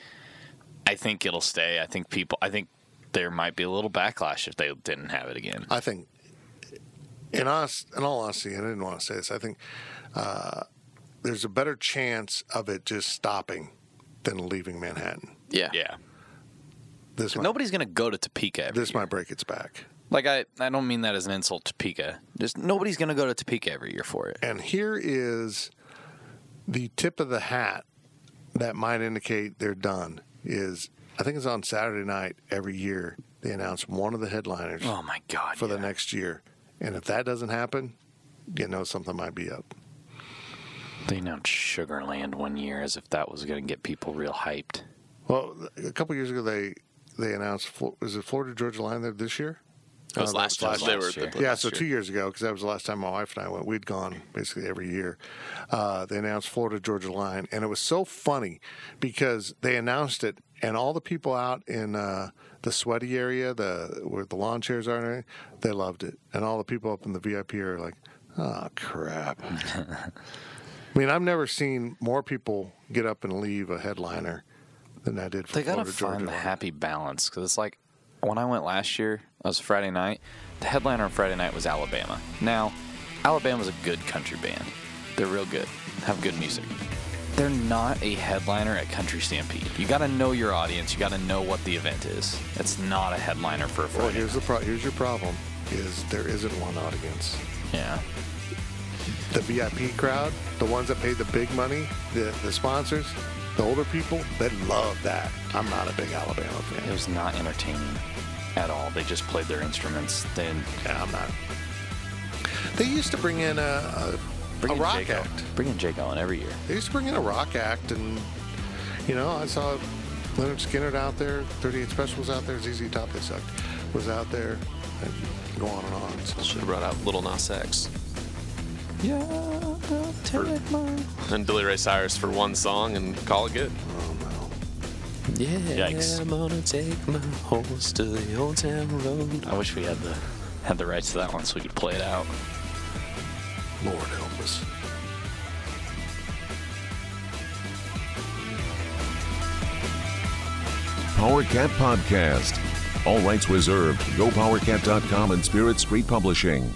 I think it'll stay. I think people, I think there might be a little backlash if they didn't have it again. I think, in honest, in all honesty, and I didn't want to say this, I think uh, there's a better chance of it just stopping than leaving Manhattan. Yeah. Yeah, This might, nobody's gonna go to Topeka. Every this year. might break its back. Like I, I don't mean that as an insult to Topeka. Just nobody's gonna go to Topeka every year for it. And here is the tip of the hat that might indicate they're done. Is I think it's on Saturday night every year they announce one of the headliners Oh my god! for the next year, and if that doesn't happen, you know something might be up. They announced Sugarland one year as if that was gonna get people real hyped. Well, a couple years ago they they announced is it Florida Georgia Line there this year? That was Uh, last that year. was They last were year. they- Yeah, last so year. two years ago, because that was the last time my wife and I went. We'd gone basically every year. Uh, they announced Florida Georgia Line, and it was so funny because they announced it, and all the people out in uh, the sweaty area, the where the lawn chairs are, they loved it, and all the people up in the VIP are like, "Oh crap." I mean, I've never seen more people get up and leave a headliner than I did for They gotta Florida Georgia find the Line. happy balance because it's like when I went last year, it was Friday night. The headliner on Friday night was Alabama. Now, Alabama's a good country band. They're real good. Have good music. They're not a headliner at Country Stampede. You got to know your audience. You got to know what the event is. It's not a headliner for a Friday. Well, here's the pro- here's your problem: is there isn't one audience. yeah. The VIP crowd, the ones that pay the big money, the the sponsors, the older people, they love that. I'm not a big Alabama fan. It was not entertaining at all. They just played their instruments. They didn't Yeah, I'm not. They used to bring in a, a, bring a in rock Jake act. Owen. Bring in Jake Owen every year. They used to bring in a rock act, and you know, I saw Lynyrd Skynyrd out there, 38 Special was out there, ZZ Top, they sucked, was out there, and go on and on. So, Should have brought out Little Nas X Yeah, take my. and Billy Ray Cyrus for one song and call it good. oh no. Yeah, Yikes. I'm gonna take my horse to the old town road. I wish we had the had the rights to that one so we could play it out. Lord help us. Power Cat Podcast. All rights reserved. GoPowerCat.com and Spirit Street Publishing.